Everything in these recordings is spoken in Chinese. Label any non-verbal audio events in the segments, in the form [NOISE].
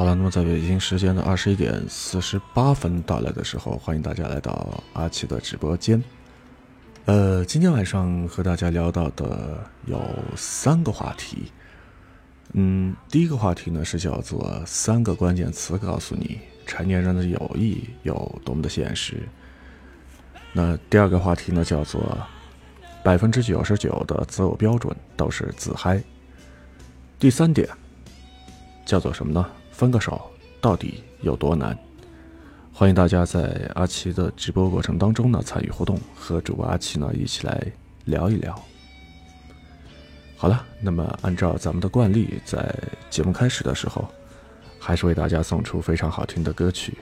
好了，那么在北京时间的二十一点四十八分到来的时候，欢迎大家来到阿奇的直播间。呃，今天晚上和大家聊到的有三个话题。嗯，第一个话题呢是叫做三个关键词告诉你成年人的友谊有多么的现实。那第二个话题呢叫做百分之九十九的择偶标准都是自嗨。第三点叫做什么呢？分个手到底有多难？欢迎大家在阿奇的直播过程当中呢参与互动，和主播阿奇呢一起来聊一聊。好了，那么按照咱们的惯例，在节目开始的时候，还是为大家送出非常好听的歌曲。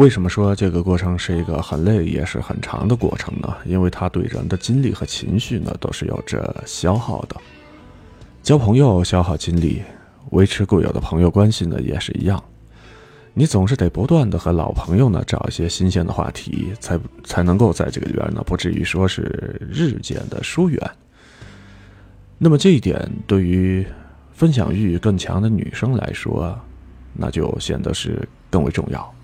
为什么说这个过程是一个很累也是很长的过程呢？因为它对人的精力和情绪呢都是有着消耗的。交朋友消耗精力，维持固有的朋友关系呢也是一样。你总是得不断的和老朋友呢找一些新鲜的话题，才才能够在这个里边呢不至于说是日渐的疏远。那么这一点对于分享欲更强的女生来说，那就显得是。更为重要。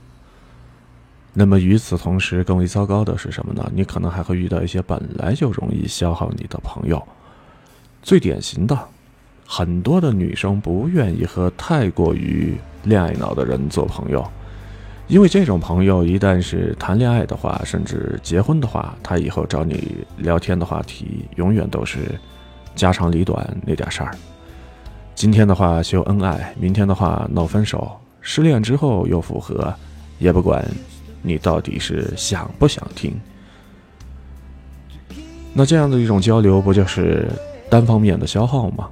那么与此同时，更为糟糕的是什么呢？你可能还会遇到一些本来就容易消耗你的朋友。最典型的，很多的女生不愿意和太过于恋爱脑的人做朋友，因为这种朋友一旦是谈恋爱的话，甚至结婚的话，他以后找你聊天的话题永远都是家长里短那点事儿。今天的话秀恩爱，明天的话闹分手，失恋之后又复合，也不管。你到底是想不想听？那这样的一种交流，不就是单方面的消耗吗？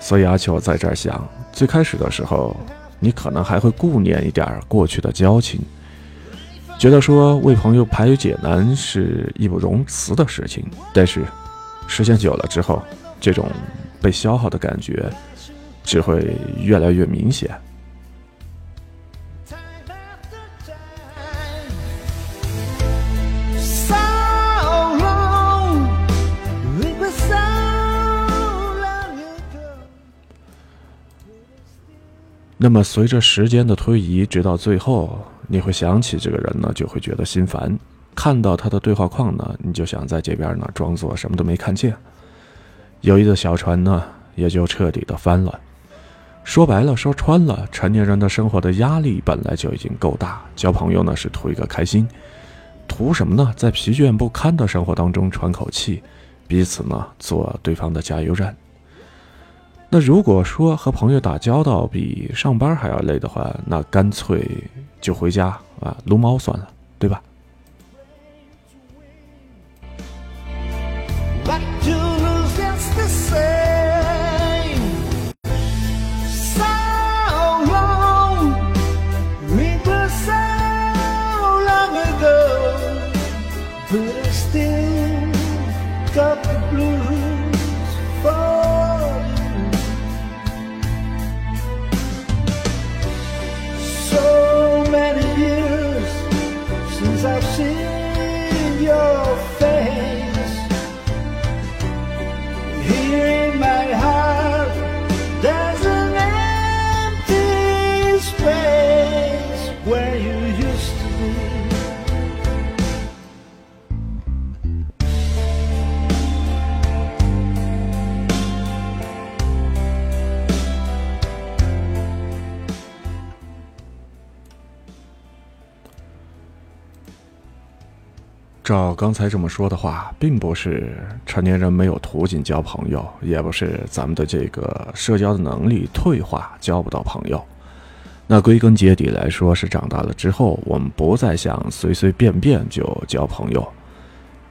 所以阿秋在这儿想，最开始的时候，你可能还会顾念一点过去的交情，觉得说为朋友排忧解难是义不容辞的事情。但是时间久了之后，这种被消耗的感觉只会越来越明显。那么，随着时间的推移，直到最后，你会想起这个人呢，就会觉得心烦。看到他的对话框呢，你就想在这边呢装作什么都没看见。友谊的小船呢，也就彻底的翻了。说白了，说穿了，成年人的生活的压力本来就已经够大，交朋友呢是图一个开心，图什么呢？在疲倦不堪的生活当中喘口气，彼此呢做对方的加油站。那如果说和朋友打交道比上班还要累的话，那干脆就回家啊撸猫算了，对吧？照刚才这么说的话，并不是成年人没有途径交朋友，也不是咱们的这个社交的能力退化，交不到朋友。那归根结底来说，是长大了之后，我们不再想随随便便就交朋友。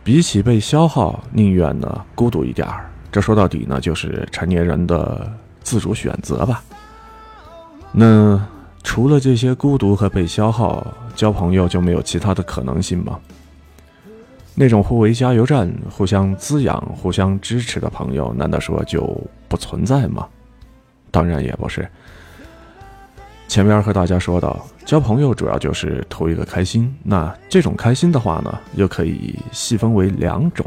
比起被消耗，宁愿呢孤独一点儿。这说到底呢，就是成年人的自主选择吧。那除了这些孤独和被消耗，交朋友就没有其他的可能性吗？那种互为加油站、互相滋养、互相支持的朋友，难道说就不存在吗？当然也不是。前面和大家说到，交朋友主要就是图一个开心。那这种开心的话呢，又可以细分为两种。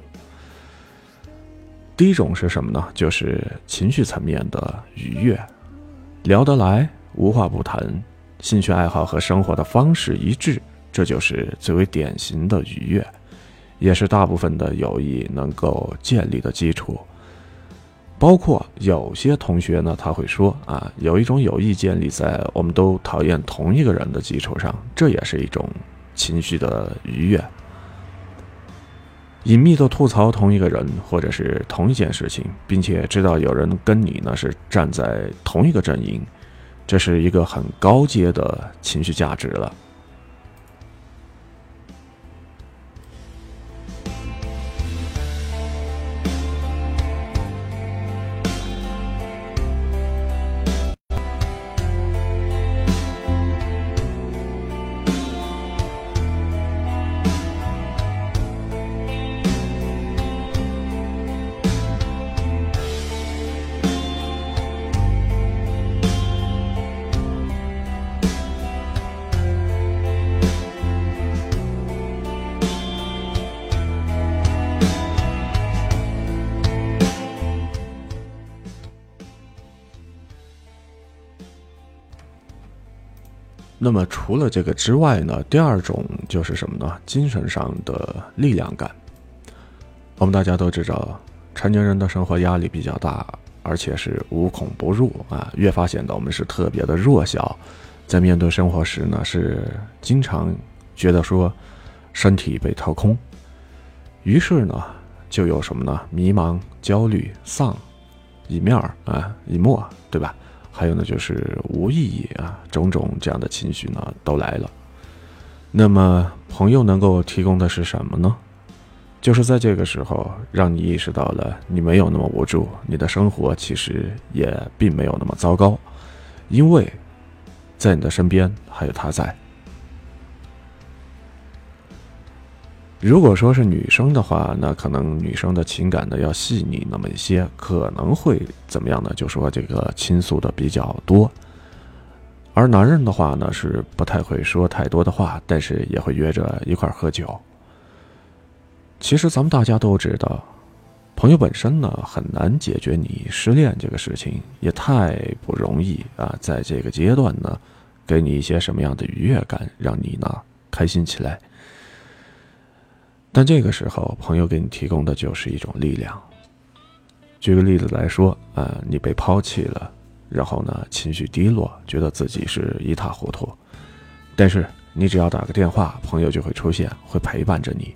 第一种是什么呢？就是情绪层面的愉悦，聊得来，无话不谈，兴趣爱好和生活的方式一致，这就是最为典型的愉悦。也是大部分的友谊能够建立的基础。包括有些同学呢，他会说啊，有一种友谊建立在我们都讨厌同一个人的基础上，这也是一种情绪的愉悦。隐秘的吐槽同一个人或者是同一件事情，并且知道有人跟你呢是站在同一个阵营，这是一个很高阶的情绪价值了。那么除了这个之外呢，第二种就是什么呢？精神上的力量感。我们大家都知道，成年人的生活压力比较大，而且是无孔不入啊，越发显得我们是特别的弱小。在面对生活时呢，是经常觉得说身体被掏空，于是呢，就有什么呢？迷茫、焦虑、丧，一面儿啊，一墨，对吧？还有呢，就是无意义啊，种种这样的情绪呢，都来了。那么，朋友能够提供的是什么呢？就是在这个时候，让你意识到了你没有那么无助，你的生活其实也并没有那么糟糕，因为在你的身边还有他在。如果说是女生的话，那可能女生的情感呢要细腻那么一些，可能会怎么样呢？就说这个倾诉的比较多。而男人的话呢，是不太会说太多的话，但是也会约着一块喝酒。其实咱们大家都知道，朋友本身呢很难解决你失恋这个事情，也太不容易啊。在这个阶段呢，给你一些什么样的愉悦感，让你呢开心起来。但这个时候，朋友给你提供的就是一种力量。举个例子来说，啊，你被抛弃了，然后呢，情绪低落，觉得自己是一塌糊涂。但是你只要打个电话，朋友就会出现，会陪伴着你。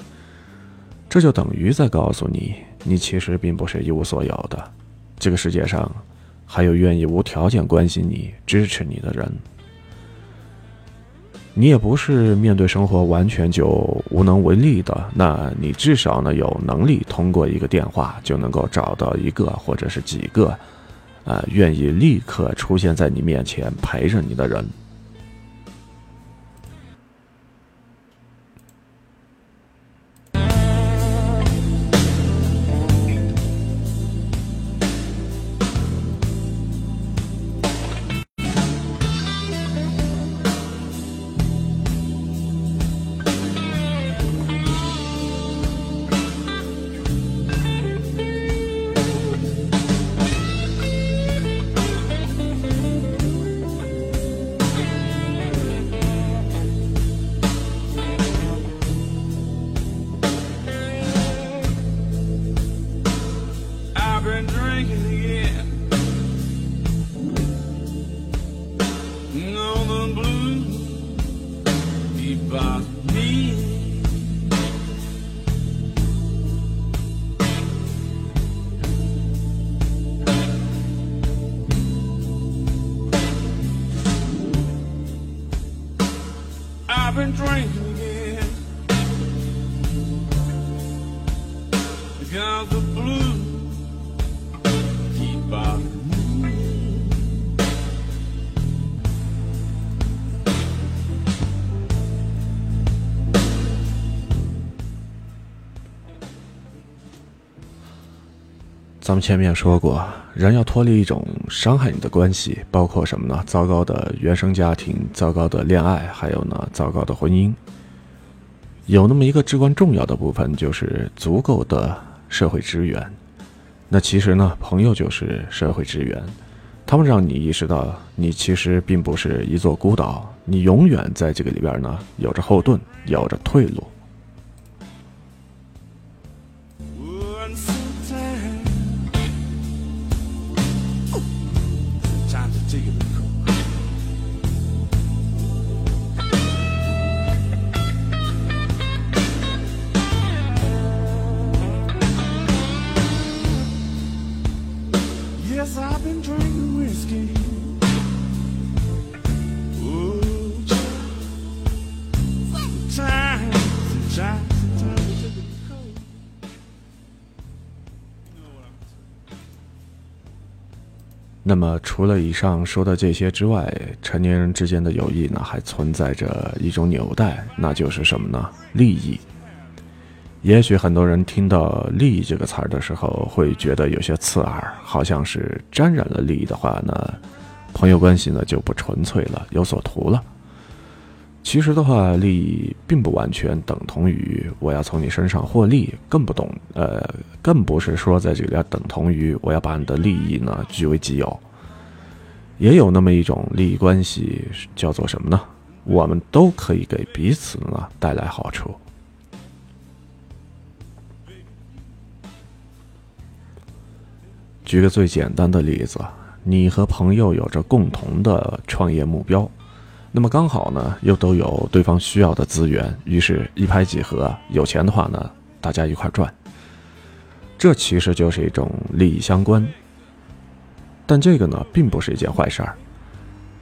这就等于在告诉你，你其实并不是一无所有的。这个世界上，还有愿意无条件关心你、支持你的人。你也不是面对生活完全就无能为力的，那你至少呢有能力通过一个电话就能够找到一个或者是几个，啊，愿意立刻出现在你面前陪着你的人。咱们前面说过，人要脱离一种伤害你的关系，包括什么呢？糟糕的原生家庭、糟糕的恋爱，还有呢，糟糕的婚姻。有那么一个至关重要的部分，就是足够的社会资源。那其实呢，朋友就是社会资源，他们让你意识到，你其实并不是一座孤岛，你永远在这个里边呢，有着后盾，有着退路。那么，除了以上说的这些之外，成年人之间的友谊呢，还存在着一种纽带，那就是什么呢？利益。也许很多人听到“利益”这个词儿的时候，会觉得有些刺耳，好像是沾染了利益的话呢，朋友关系呢就不纯粹了，有所图了。其实的话，利益并不完全等同于我要从你身上获利，更不懂，呃，更不是说在这里要等同于我要把你的利益呢据为己有。也有那么一种利益关系，叫做什么呢？我们都可以给彼此呢带来好处。举个最简单的例子，你和朋友有着共同的创业目标，那么刚好呢又都有对方需要的资源，于是，一拍即合，有钱的话呢，大家一块赚。这其实就是一种利益相关，但这个呢并不是一件坏事儿。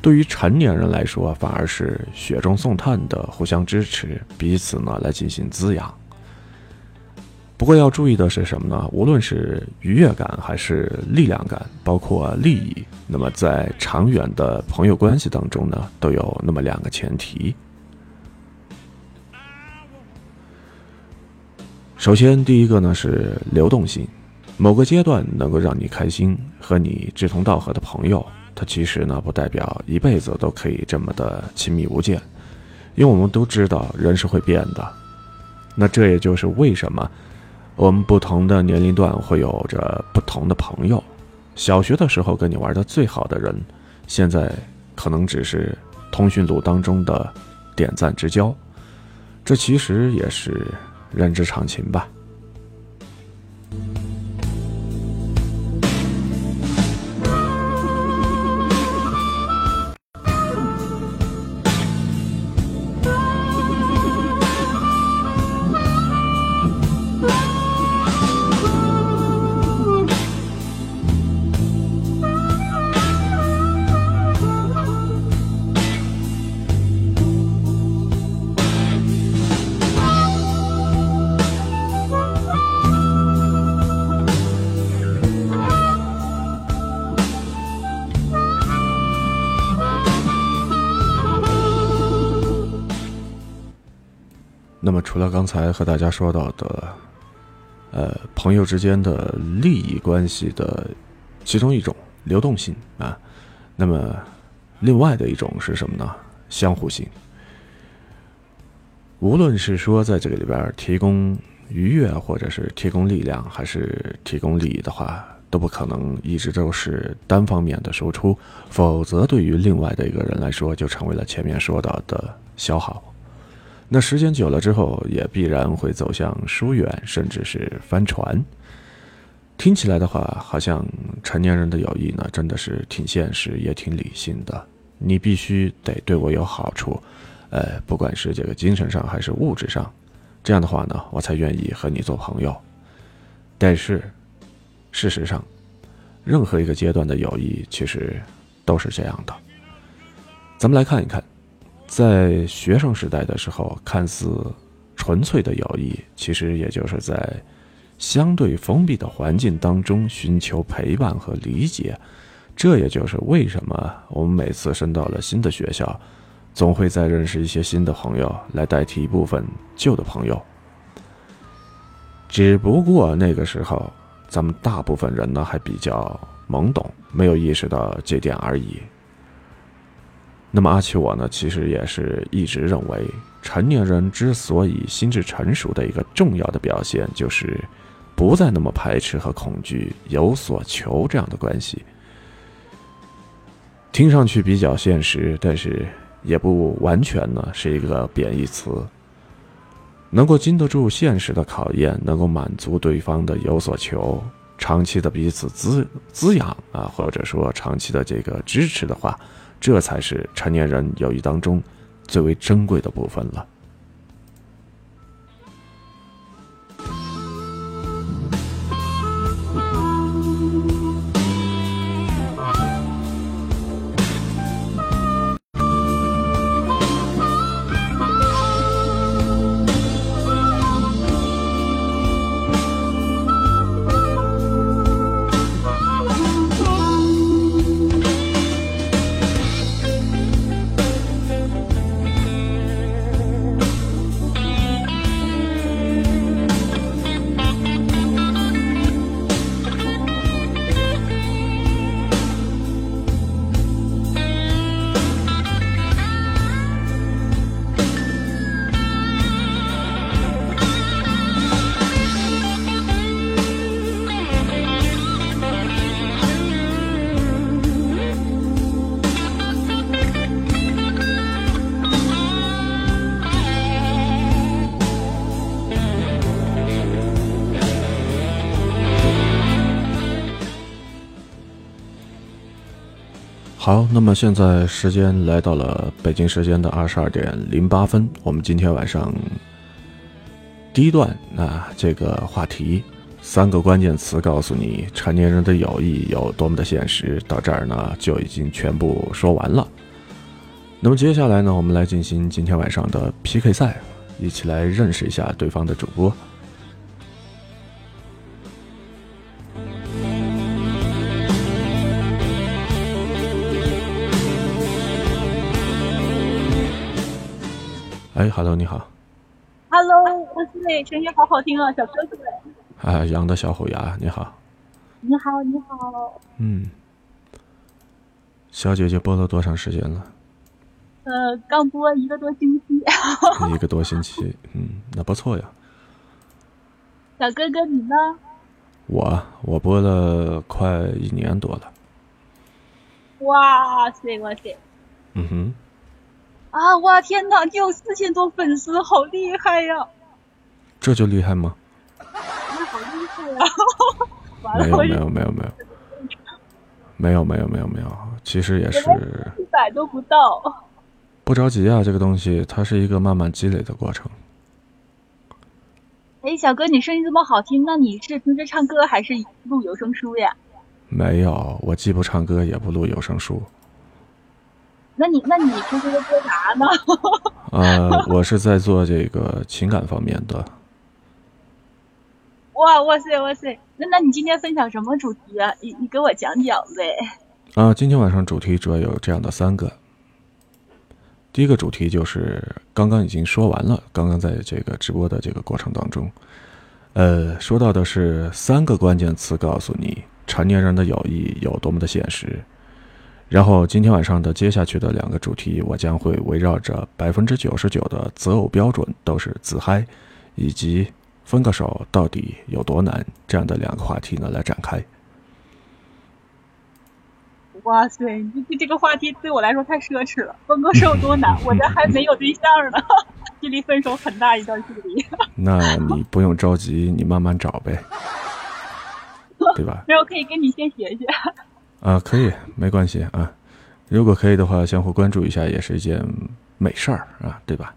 对于成年人来说，反而是雪中送炭的互相支持，彼此呢来进行滋养。不过要注意的是什么呢？无论是愉悦感还是力量感，包括利益，那么在长远的朋友关系当中呢，都有那么两个前提。首先，第一个呢是流动性，某个阶段能够让你开心和你志同道合的朋友，他其实呢不代表一辈子都可以这么的亲密无间，因为我们都知道人是会变的。那这也就是为什么。我们不同的年龄段会有着不同的朋友。小学的时候跟你玩的最好的人，现在可能只是通讯录当中的点赞之交。这其实也是人之常情吧。刚才和大家说到的，呃，朋友之间的利益关系的其中一种流动性啊，那么另外的一种是什么呢？相互性。无论是说在这个里边提供愉悦，或者是提供力量，还是提供利益的话，都不可能一直都是单方面的输出，否则对于另外的一个人来说，就成为了前面说到的消耗。那时间久了之后，也必然会走向疏远，甚至是翻船。听起来的话，好像成年人的友谊呢，真的是挺现实，也挺理性的。你必须得对我有好处，呃，不管是这个精神上还是物质上，这样的话呢，我才愿意和你做朋友。但是，事实上，任何一个阶段的友谊其实都是这样的。咱们来看一看。在学生时代的时候，看似纯粹的友谊，其实也就是在相对封闭的环境当中寻求陪伴和理解。这也就是为什么我们每次升到了新的学校，总会再认识一些新的朋友来代替一部分旧的朋友。只不过那个时候，咱们大部分人呢还比较懵懂，没有意识到这点而已。那么阿奇我呢，其实也是一直认为，成年人之所以心智成熟的一个重要的表现，就是不再那么排斥和恐惧有所求这样的关系。听上去比较现实，但是也不完全呢是一个贬义词。能够经得住现实的考验，能够满足对方的有所求，长期的彼此滋滋养啊，或者说长期的这个支持的话。这才是成年人友谊当中最为珍贵的部分了。好，那么现在时间来到了北京时间的二十二点零八分。我们今天晚上第一段，啊这个话题三个关键词告诉你成年人的友谊有多么的现实。到这儿呢，就已经全部说完了。那么接下来呢，我们来进行今天晚上的 PK 赛，一起来认识一下对方的主播。哎，Hello，你好。Hello，我是声音好好听啊，小哥哥。啊，羊的小虎牙，你好。你好，你好。嗯，小姐姐播了多长时间了？呃，刚播一个多星期。[LAUGHS] 一个多星期，嗯，那不错呀。小哥哥，你呢？我，我播了快一年多了。哇塞，哇塞。嗯哼。啊！哇天哪，你有四千多粉丝，好厉害呀！这就厉害吗？那好厉害呀！[LAUGHS] 没有没有没有没有，没有没有没有没有，其实也是一百都不到。不着急啊，这个东西它是一个慢慢积累的过程。哎，小哥，你声音这么好听，那你是平时唱歌还是录有声书呀？没有，我既不唱歌也不录有声书。那你那你平时都做啥呢？[LAUGHS] 呃，我是在做这个情感方面的。哇哇塞哇塞！那那你今天分享什么主题啊？你你给我讲讲呗。啊，今天晚上主题主要有这样的三个。第一个主题就是刚刚已经说完了，刚刚在这个直播的这个过程当中，呃，说到的是三个关键词，告诉你成年人的友谊有多么的现实。然后今天晚上的接下去的两个主题，我将会围绕着百分之九十九的择偶标准都是自嗨，以及分个手到底有多难这样的两个话题呢来展开。哇塞，这这个话题对我来说太奢侈了。分个手有多难？[LAUGHS] 我这还没有对象呢，[LAUGHS] 距离分手很大一段距离。那你不用着急，你慢慢找呗，[LAUGHS] 对吧？那我可以跟你先学学。啊，可以，没关系啊。如果可以的话，相互关注一下也是一件美事儿啊，对吧？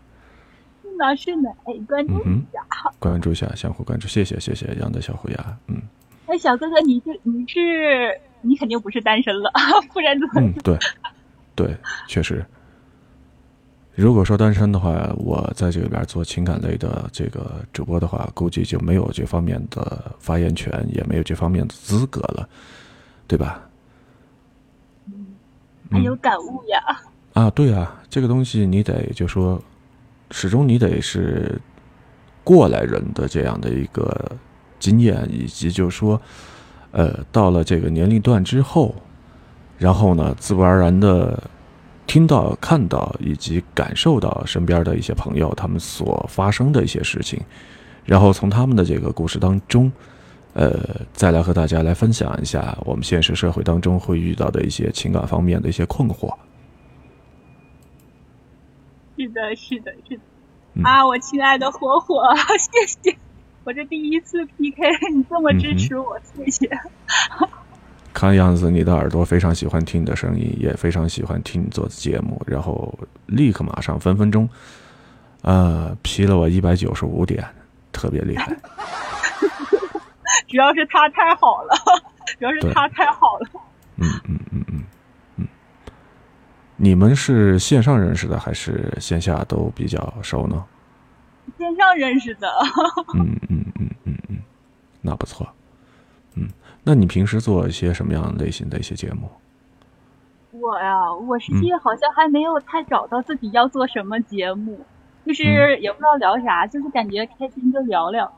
是呢，是呢，哎，关注一下，关注一下，相互关注，谢谢，谢谢，杨的小虎牙，嗯。哎，小哥哥，你是你是你肯定不是单身了，[LAUGHS] 不然怎么？嗯，对，对，确实。如果说单身的话，我在这里边做情感类的这个主播的话，估计就没有这方面的发言权，也没有这方面的资格了，对吧？还有感悟呀！啊，对啊，这个东西你得就说，始终你得是过来人的这样的一个经验，以及就说，呃，到了这个年龄段之后，然后呢，自不而然的听到、看到以及感受到身边的一些朋友他们所发生的一些事情，然后从他们的这个故事当中。呃，再来和大家来分享一下我们现实社会当中会遇到的一些情感方面的一些困惑。是的，是的，是的。啊，我亲爱的火火，[LAUGHS] 谢谢！我这第一次 PK，你这么支持我，谢谢。看样子你的耳朵非常喜欢听你的声音，也非常喜欢听你做的节目，然后立刻马上分分钟，呃，P 了我一百九十五点，特别厉害。主要是他太好了，[LAUGHS] 主要是他太好了。嗯嗯嗯嗯嗯。你们是线上认识的还是线下都比较熟呢？线上认识的。[LAUGHS] 嗯嗯嗯嗯嗯，那不错。嗯，那你平时做一些什么样类型的一些节目？我呀，我实际好像还没有太找到自己要做什么节目，就是也不知道聊啥，就是感觉开心就聊聊。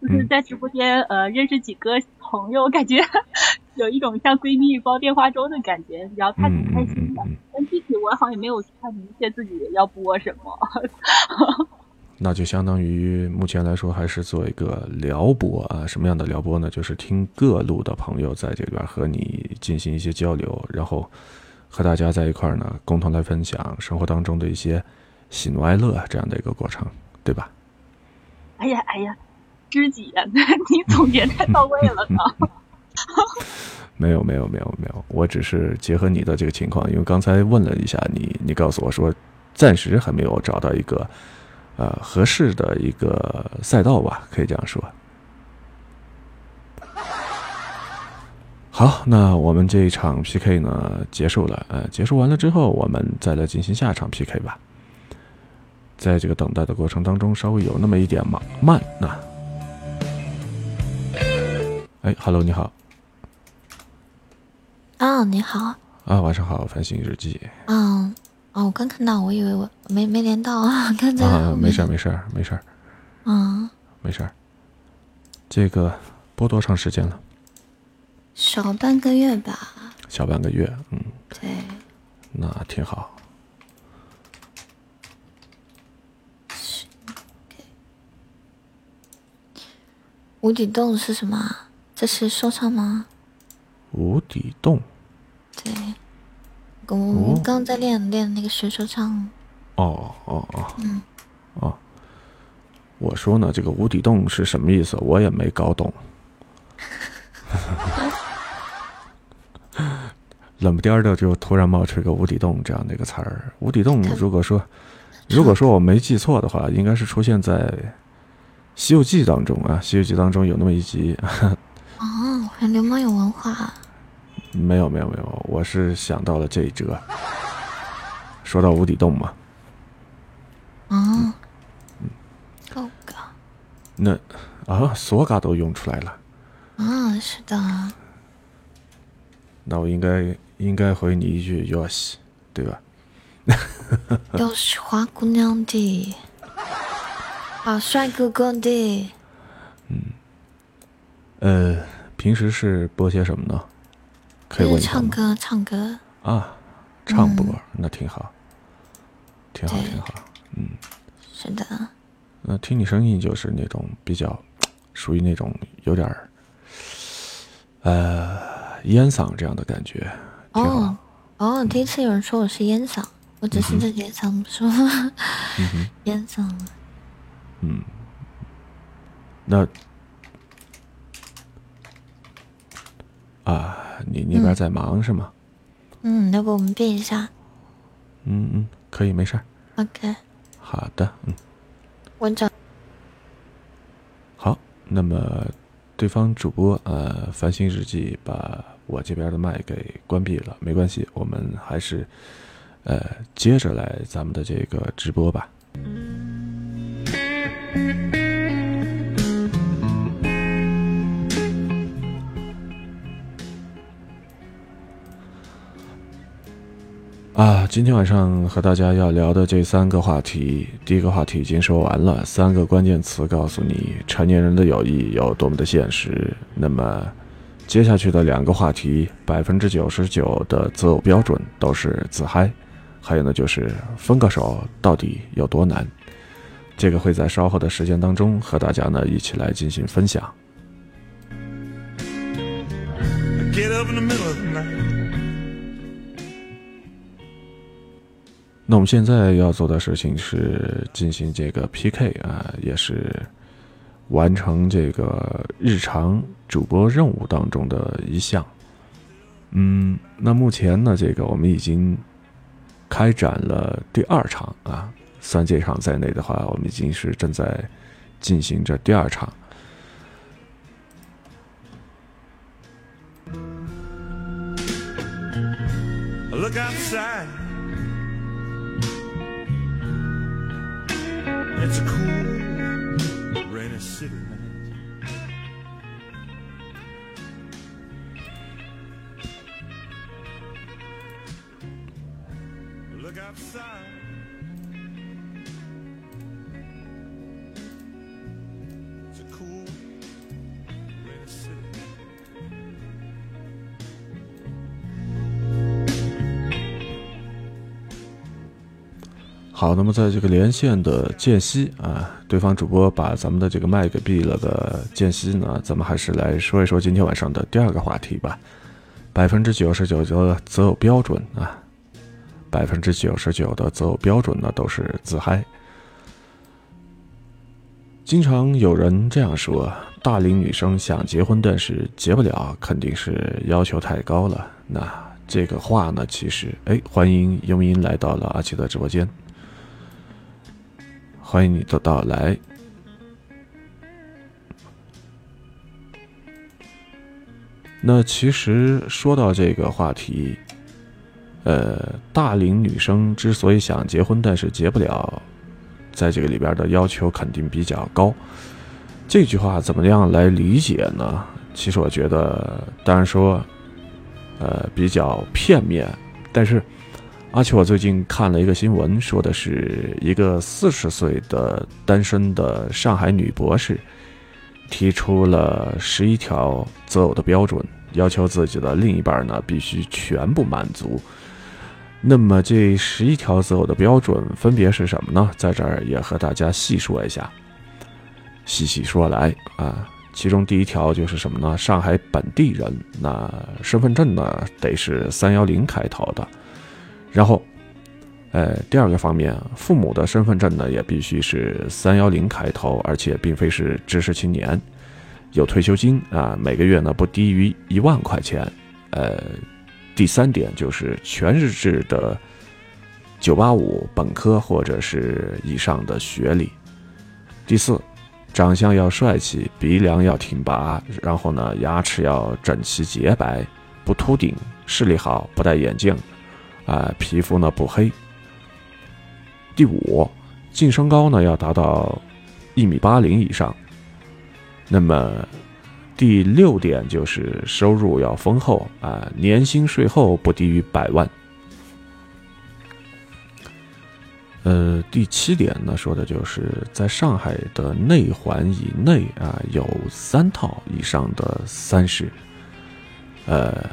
就是在直播间，呃，认识几个朋友，感觉 [LAUGHS] 有一种像闺蜜煲电话粥的感觉，然后她挺开心的。但具体我好像也没有太明确自己要播什么。[LAUGHS] 那就相当于目前来说，还是做一个撩播啊？什么样的撩播呢？就是听各路的朋友在这边和你进行一些交流，然后和大家在一块儿呢，共同来分享生活当中的一些喜怒哀乐这样的一个过程，对吧？哎呀，哎呀。知己呀，[LAUGHS] 你总结太到位了呢。[LAUGHS] 没有没有没有没有，我只是结合你的这个情况，因为刚才问了一下你，你告诉我说暂时还没有找到一个呃合适的一个赛道吧，可以这样说。好，那我们这一场 PK 呢结束了，呃，结束完了之后，我们再来进行下一场 PK 吧。在这个等待的过程当中，稍微有那么一点慢慢啊。哎，Hello，你好。啊，你好。啊，晚上好，繁星日记。嗯，哦，我刚看到，我以为我没没连到啊，[LAUGHS] 刚才。啊，没事儿，没事儿，没事儿。嗯，没事儿。这个播多长时间了？小半个月吧。小半个月，嗯。对。那挺好。无底洞是什么？这是说唱吗？无底洞。对。我我刚刚在练练那个学说唱。哦哦哦。嗯。哦。我说呢，这个无底洞是什么意思？我也没搞懂。[LAUGHS] 冷不颠的就突然冒出一个无底洞这样的一个词儿。无底洞，如果说，如果说我没记错的话，应该是出现在《西游记》当中啊，《西游记》当中有那么一集。哦，流氓有文化。没有没有没有，我是想到了这一折。说到无底洞嘛。啊。嗯。够个。那啊，索嘎都用出来了。啊，是的。那我应该应该回你一句 “yes”，对吧？[LAUGHS] 又是花姑娘的，好帅哥哥的。嗯，呃，平时是播些什么呢？可以问一下唱歌，唱歌。啊，唱播那挺好，挺好，挺好。嗯，是的。那听你声音就是那种比较，属于那种有点儿，呃。烟嗓这样的感觉，哦哦，第一次有人说我是烟嗓，我只是这几嗓说 [LAUGHS] 烟嗓。嗯，那啊，你那边在忙是吗？嗯，要不我们变一下？嗯嗯，可以，没事儿。OK。好的，嗯。我找。好，那么。对方主播呃，繁星日记把我这边的麦给关闭了，没关系，我们还是呃接着来咱们的这个直播吧。啊，今天晚上和大家要聊的这三个话题，第一个话题已经说完了，三个关键词告诉你成年人的友谊有多么的现实。那么，接下去的两个话题，百分之九十九的择偶标准都是自嗨，还有呢就是分个手到底有多难，这个会在稍后的时间当中和大家呢一起来进行分享。get over the middle 那我们现在要做的事情是进行这个 PK 啊，也是完成这个日常主播任务当中的一项。嗯，那目前呢，这个我们已经开展了第二场啊，算这场在内的话，我们已经是正在进行着第二场。Look outside. It's a cool, rainy city night. Look outside. 好，那么在这个连线的间隙啊，对方主播把咱们的这个麦给闭了的间隙呢，咱们还是来说一说今天晚上的第二个话题吧。百分之九十九的择偶标准啊，百分之九十九的择偶标准呢都是自嗨。经常有人这样说：大龄女生想结婚，但是结不了，肯定是要求太高了。那这个话呢，其实，哎，欢迎幽音来到了阿奇的直播间，欢迎你的到来。那其实说到这个话题，呃，大龄女生之所以想结婚，但是结不了，在这个里边的要求肯定比较高。这句话怎么样来理解呢？其实我觉得，当然说，呃，比较片面。但是，而且我最近看了一个新闻，说的是一个四十岁的单身的上海女博士。提出了十一条择偶的标准，要求自己的另一半呢必须全部满足。那么这十一条择偶的标准分别是什么呢？在这儿也和大家细说一下。细细说来啊，其中第一条就是什么呢？上海本地人，那身份证呢得是三幺零开头的，然后。呃，第二个方面，父母的身份证呢也必须是三幺零开头，而且并非是知识青年，有退休金啊，每个月呢不低于一万块钱。呃，第三点就是全日制的九八五本科或者是以上的学历。第四，长相要帅气，鼻梁要挺拔，然后呢牙齿要整齐洁白，不秃顶，视力好，不戴眼镜，啊，皮肤呢不黑。第五，净身高呢要达到一米八零以上。那么第六点就是收入要丰厚啊，年薪税后不低于百万。呃，第七点呢说的就是在上海的内环以内啊有三套以上的三室，呃，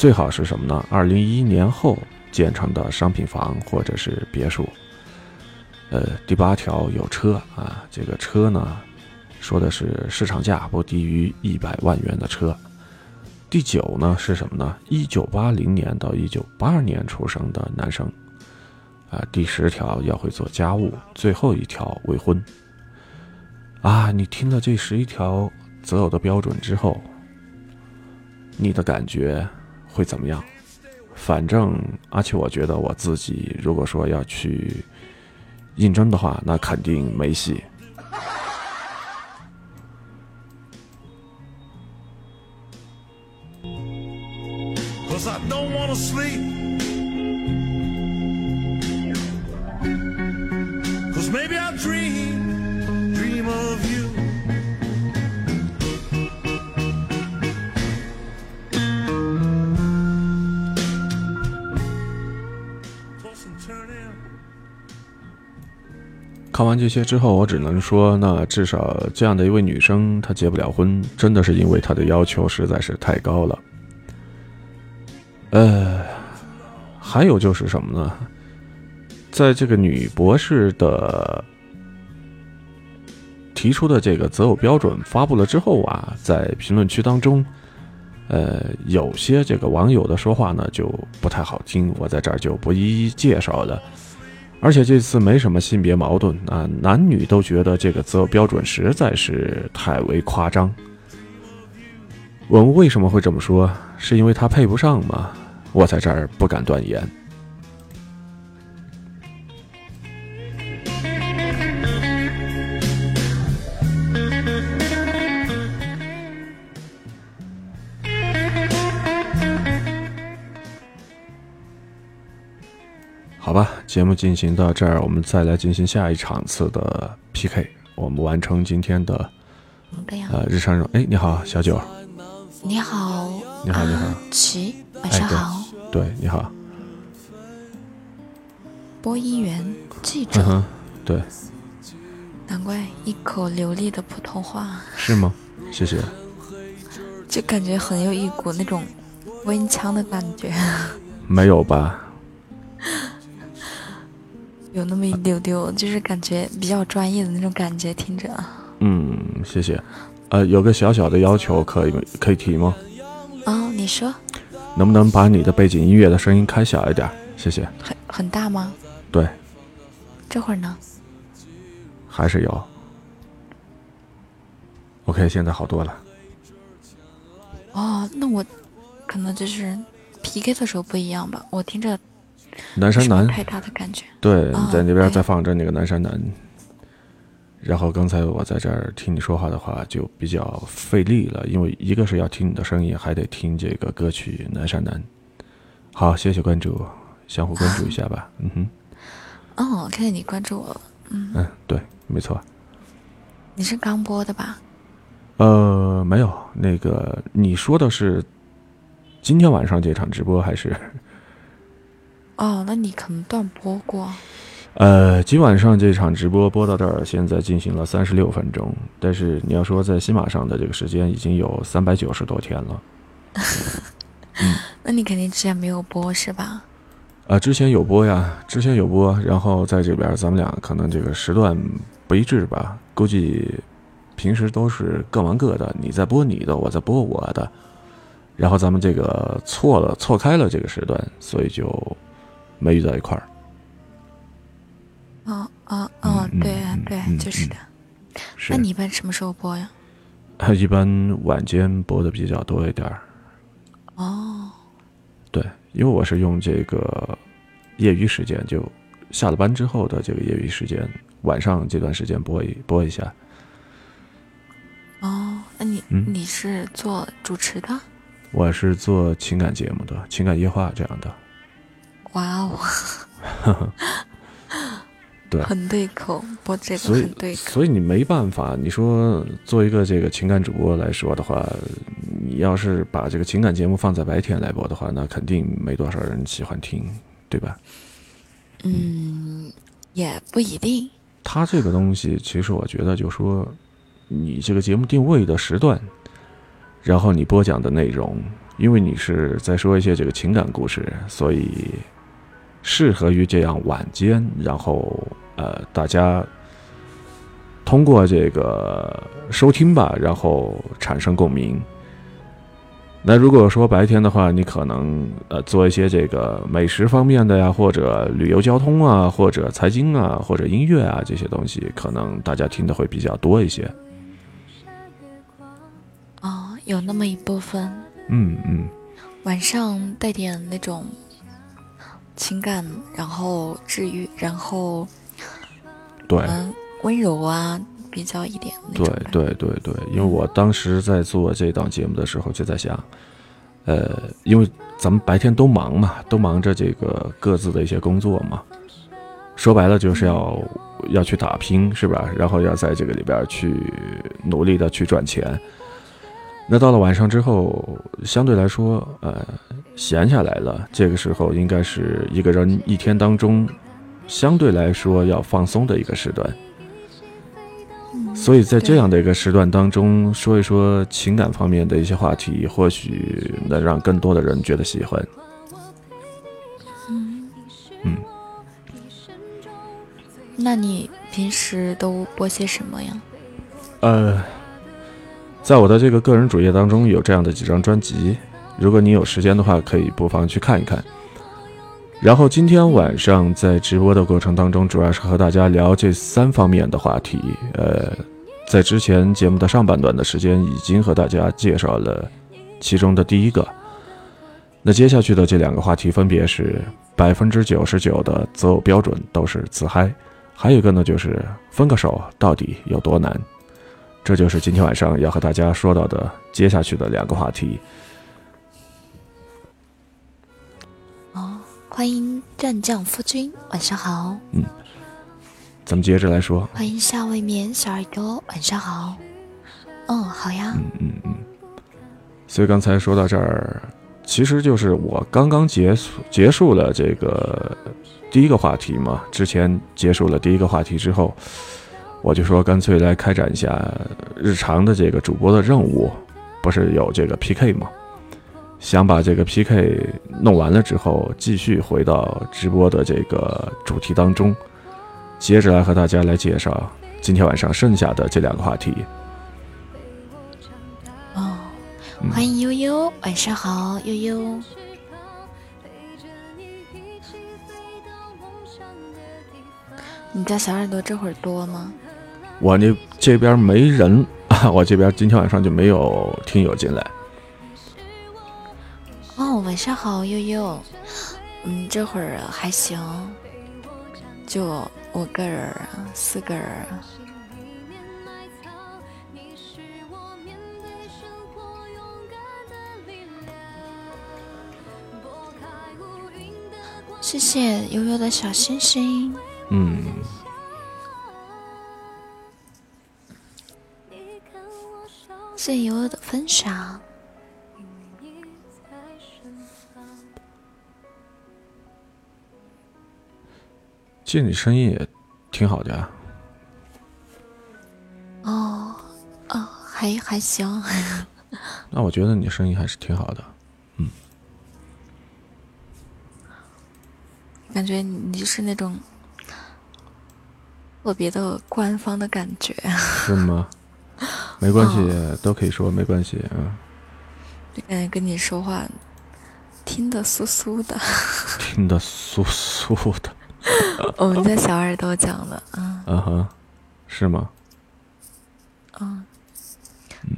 最好是什么呢？二零一一年后。建成的商品房或者是别墅。呃，第八条有车啊，这个车呢，说的是市场价不低于一百万元的车。第九呢是什么呢？一九八零年到一九八二年出生的男生。啊，第十条要会做家务。最后一条未婚。啊，你听了这十一条择偶的标准之后，你的感觉会怎么样？反正，而且我觉得我自己，如果说要去应征的话，那肯定没戏。看完这些之后，我只能说，那至少这样的一位女生，她结不了婚，真的是因为她的要求实在是太高了。呃，还有就是什么呢？在这个女博士的提出的这个择偶标准发布了之后啊，在评论区当中，呃，有些这个网友的说话呢就不太好听，我在这儿就不一一介绍了。而且这次没什么性别矛盾啊，男女都觉得这个择偶标准实在是太为夸张。我们为什么会这么说？是因为他配不上吗？我在这儿不敢断言。节目进行到这儿，我们再来进行下一场次的 PK。我们完成今天的呃日常任务。哎，你好，小九。你好。你好，你好。齐，晚上好。对，你好。播音员，记者。对。难怪一口流利的普通话。是吗？谢谢。就感觉很有一股那种温腔的感觉。没有吧？有那么一丢丢，就是感觉比较专业的那种感觉，听着。嗯，谢谢。呃，有个小小的要求，可以可以提吗？哦，你说。能不能把你的背景音乐的声音开小一点？谢谢。很很大吗？对。这会儿呢？还是有。OK，现在好多了。哦，那我可能就是 PK 的时候不一样吧？我听着南山南太大的感觉。对，哦在那边对在放着那个南山南。然后刚才我在这儿听你说话的话，就比较费力了，因为一个是要听你的声音，还得听这个歌曲《南山南》。好，谢谢关注，相互关注一下吧。嗯哼，哦，看见你关注我了。嗯，嗯，对，没错。你是刚播的吧？呃，没有，那个你说的是今天晚上这场直播还是？哦，那你可能断播过。呃，今晚上这场直播播到这儿，现在进行了三十六分钟，但是你要说在喜马上的这个时间已经有三百九十多天了。[LAUGHS] 那你肯定之前没有播是吧？啊，之前有播呀，之前有播，然后在这边咱们俩可能这个时段不一致吧，估计平时都是各忙各的，你在播你的，我在播我的，然后咱们这个错了错开了这个时段，所以就没遇到一块儿。哦哦哦，嗯对嗯对，嗯就是的。是那你一般什么时候播呀？一般晚间播的比较多一点儿，哦，对，因为我是用这个业余时间，就下了班之后的这个业余时间，晚上这段时间播一播一下。哦，那你、嗯你是做主持的？我是做情感节目的，情感夜话这样的。哇哦，[LAUGHS] 对很对口，播这个很对口。所以你没办法，你说做一个这个情感主播来说的话，你要是把这个情感节目放在白天来播的话，那肯定没多少人喜欢听，对吧？嗯，也不一定。他这个东西，其实我觉得，就说你这个节目定位的时段，然后你播讲的内容，因为你是在说一些这个情感故事，所以适合于这样晚间，然后呃，大家通过这个收听吧，然后产生共鸣。那如果说白天的话，你可能呃做一些这个美食方面的呀，或者旅游交通啊，或者财经啊，或者音乐啊这些东西，可能大家听的会比较多一些。哦，有那么一部分嗯嗯，晚上带点那种情感，然后治愈，然后对嗯温柔啊，比较一点那对。对对对，因为我当时在做这档节目的时候，就在想，呃，因为咱们白天都忙嘛，都忙着这个各自的一些工作嘛，说白了就是要要去打拼，是吧？然后要在这个里边去努力的去赚钱。那到了晚上之后，相对来说，呃，闲下来了，这个时候应该是一个人一天当中相对来说要放松的一个时段。嗯所以在这样的一个时段当中，说一说情感方面的一些话题，或许能让更多的人觉得喜欢。嗯，嗯，那你平时都播些什么呀？呃，在我的这个个人主页当中有这样的几张专辑，如果你有时间的话，可以不妨去看一看。然后今天晚上在直播的过程当中，主要是和大家聊这三方面的话题。呃，在之前节目的上半段的时间，已经和大家介绍了其中的第一个。那接下去的这两个话题分别是百分之九十九的择偶标准都是自嗨，还有一个呢就是分个手到底有多难。这就是今天晚上要和大家说到的接下去的两个话题。哦，欢迎战将夫君，晚上好。嗯咱们接着来说，欢迎夏未眠小耳朵，晚上好。嗯，好呀。嗯嗯嗯。所以刚才说到这儿，其实就是我刚刚结束结束了这个第一个话题嘛。之前结束了第一个话题之后，我就说干脆来开展一下日常的这个主播的任务，不是有这个 PK 吗？想把这个 PK 弄完了之后，继续回到直播的这个主题当中，接着来和大家来介绍今天晚上剩下的这两个话题。哦，欢迎悠悠，晚上好，悠悠。你家小耳朵这会儿多吗？我那这边没人，啊，[LAUGHS] 我这边今天晚上就没有听友进来。哦，晚上好，悠悠。嗯，这会儿还行，就我个人，四个人。谢谢悠悠的小星星。嗯。谢谢悠悠的分享。其实你声音也挺好的呀。哦，哦，还还行。[LAUGHS] 那我觉得你声音还是挺好的，嗯。感觉你是那种特别的官方的感觉。是吗？没关系，都可以说没关系啊。感觉跟你说话听得酥酥的。听得酥酥的。[LAUGHS] 我们家小耳朵讲的，嗯，嗯哼，是吗？嗯，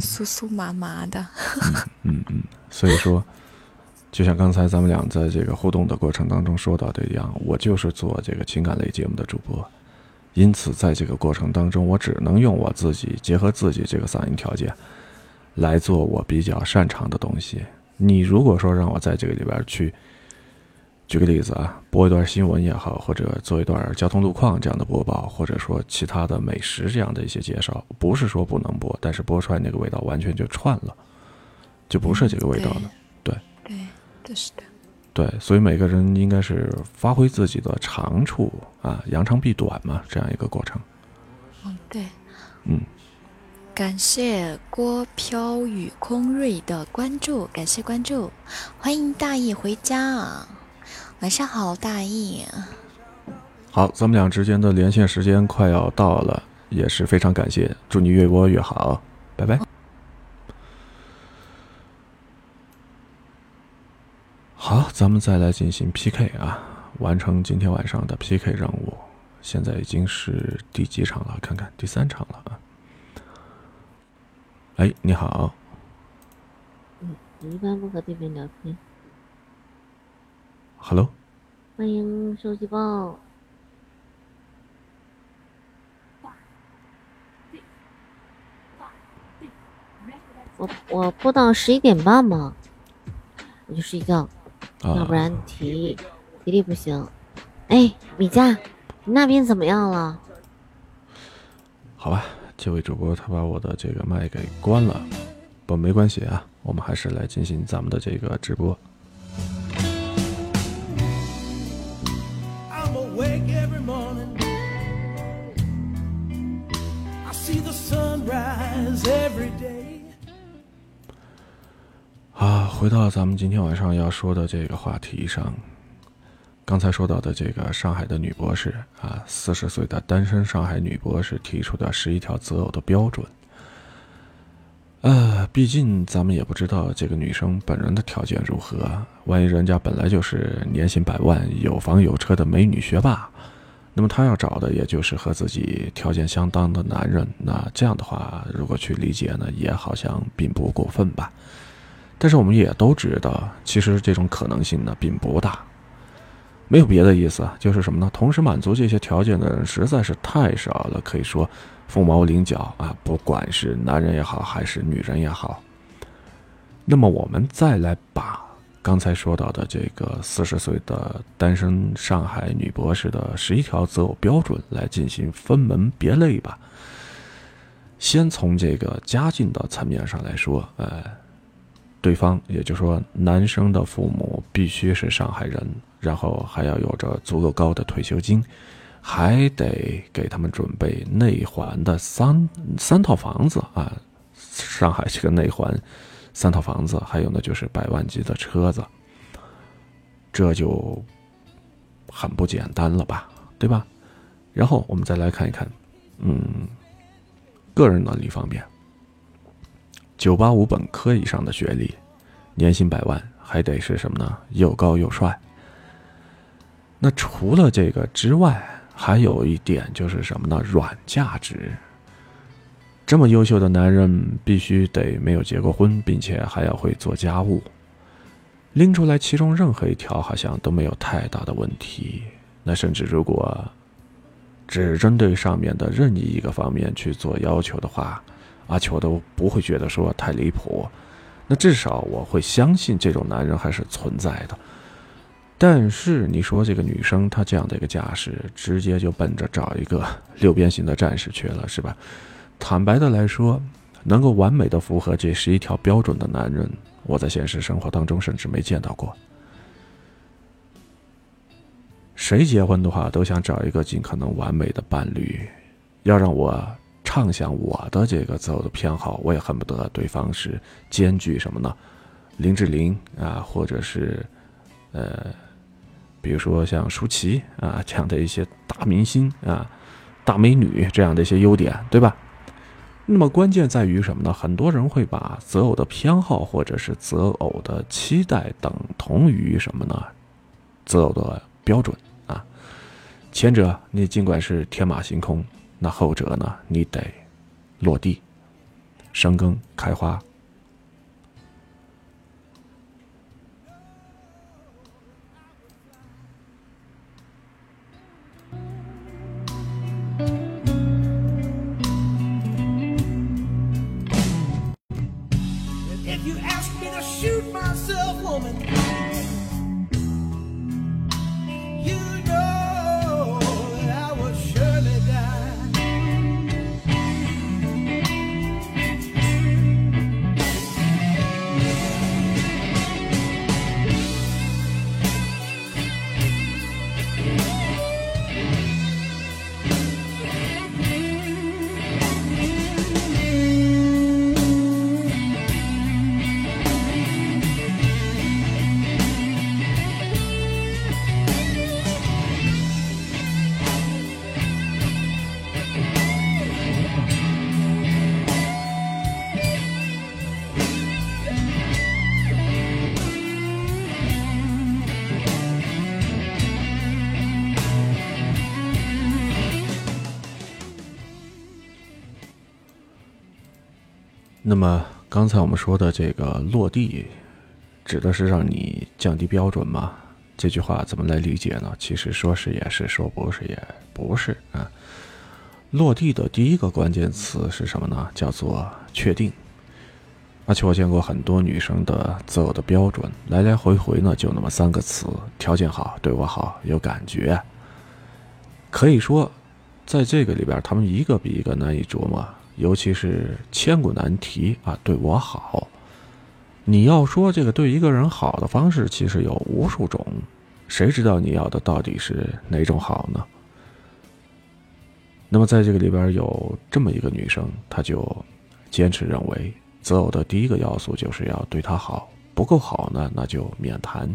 酥酥麻麻的，嗯嗯，所以说，就像刚才咱们俩在这个互动的过程当中说到的一样，我就是做这个情感类节目的主播，因此在这个过程当中，我只能用我自己结合自己这个嗓音条件来做我比较擅长的东西。你如果说让我在这个里边去。举个例子啊，播一段新闻也好，或者做一段交通路况这样的播报，或者说其他的美食这样的一些介绍，不是说不能播，但是播出来那个味道完全就串了，就不是这个味道了。对，对，对，是的。对，所以每个人应该是发挥自己的长处啊，扬长避短嘛，这样一个过程。嗯，对。嗯，感谢郭飘雨空瑞的关注，感谢关注，欢迎大义回家。晚上好，大义。好，咱们俩之间的连线时间快要到了，也是非常感谢，祝你越播越好，拜拜。好，咱们再来进行 PK 啊，完成今天晚上的 PK 任务。现在已经是第几场了？看看第三场了啊。哎，你好。嗯，一般不和对面聊天。Hello，欢迎收集报。我我播到十一点半嘛，我就睡觉，要不然体体力不行。哎，米佳，你那边怎么样了？好吧，这位主播他把我的这个麦给关了，不没关系啊，我们还是来进行咱们的这个直播。回到咱们今天晚上要说的这个话题上，刚才说到的这个上海的女博士啊，四十岁的单身上海女博士提出的十一条择偶的标准。呃，毕竟咱们也不知道这个女生本人的条件如何，万一人家本来就是年薪百万、有房有车的美女学霸。那么她要找的也就是和自己条件相当的男人，那这样的话，如果去理解呢，也好像并不过分吧。但是我们也都知道，其实这种可能性呢并不大。没有别的意思，就是什么呢？同时满足这些条件的人实在是太少了，可以说凤毛麟角啊，不管是男人也好，还是女人也好。那么我们再来把。刚才说到的这个四十岁的单身上海女博士的十一条择偶标准来进行分门别类吧。先从这个家境的层面上来说，呃，对方也就是说男生的父母必须是上海人，然后还要有着足够高的退休金，还得给他们准备内环的三三套房子啊。上海这个内环。三套房子，还有呢，就是百万级的车子，这就很不简单了吧，对吧？然后我们再来看一看，嗯，个人能力方面，九八五本科以上的学历，年薪百万，还得是什么呢？又高又帅。那除了这个之外，还有一点就是什么呢？软价值。这么优秀的男人必须得没有结过婚，并且还要会做家务。拎出来其中任何一条，好像都没有太大的问题。那甚至如果只针对上面的任意一个方面去做要求的话，阿球都不会觉得说太离谱。那至少我会相信这种男人还是存在的。但是你说这个女生她这样的一个架势，直接就奔着找一个六边形的战士去了，是吧？坦白的来说，能够完美的符合这十一条标准的男人，我在现实生活当中甚至没见到过。谁结婚的话，都想找一个尽可能完美的伴侣。要让我畅想我的这个择偶的偏好，我也恨不得对方是兼具什么呢？林志玲啊，或者是呃，比如说像舒淇啊这样的一些大明星啊、大美女这样的一些优点，对吧？那么关键在于什么呢？很多人会把择偶的偏好或者是择偶的期待等同于什么呢？择偶的标准啊。前者你尽管是天马行空，那后者呢，你得落地、生根、开花。那么刚才我们说的这个落地，指的是让你降低标准吗？这句话怎么来理解呢？其实说是也是，说不是也不是啊。落地的第一个关键词是什么呢？叫做确定。而且我见过很多女生的择偶的标准，来来回回呢就那么三个词：条件好，对我好，有感觉。可以说，在这个里边，他们一个比一个难以琢磨。尤其是千古难题啊！对我好，你要说这个对一个人好的方式，其实有无数种，谁知道你要的到底是哪种好呢？那么在这个里边有这么一个女生，她就坚持认为择偶的第一个要素就是要对她好，不够好呢，那就免谈。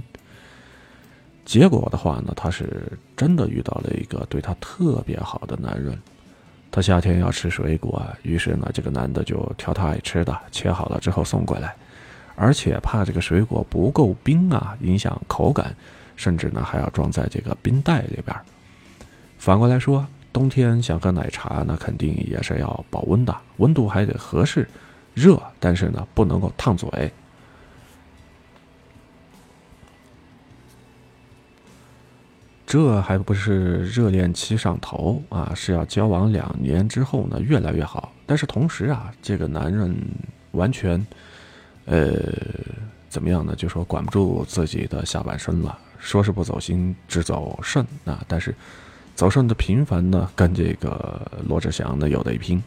结果的话呢，她是真的遇到了一个对她特别好的男人。他夏天要吃水果，于是呢，这个男的就挑他爱吃的，切好了之后送过来，而且怕这个水果不够冰啊，影响口感，甚至呢还要装在这个冰袋里边。反过来说，冬天想喝奶茶，那肯定也是要保温的，温度还得合适，热，但是呢不能够烫嘴。这还不是热恋期上头啊，是要交往两年之后呢，越来越好。但是同时啊，这个男人完全，呃，怎么样呢？就说管不住自己的下半身了，说是不走心，只走肾啊。但是走肾的频繁呢，跟这个罗志祥呢有的一拼。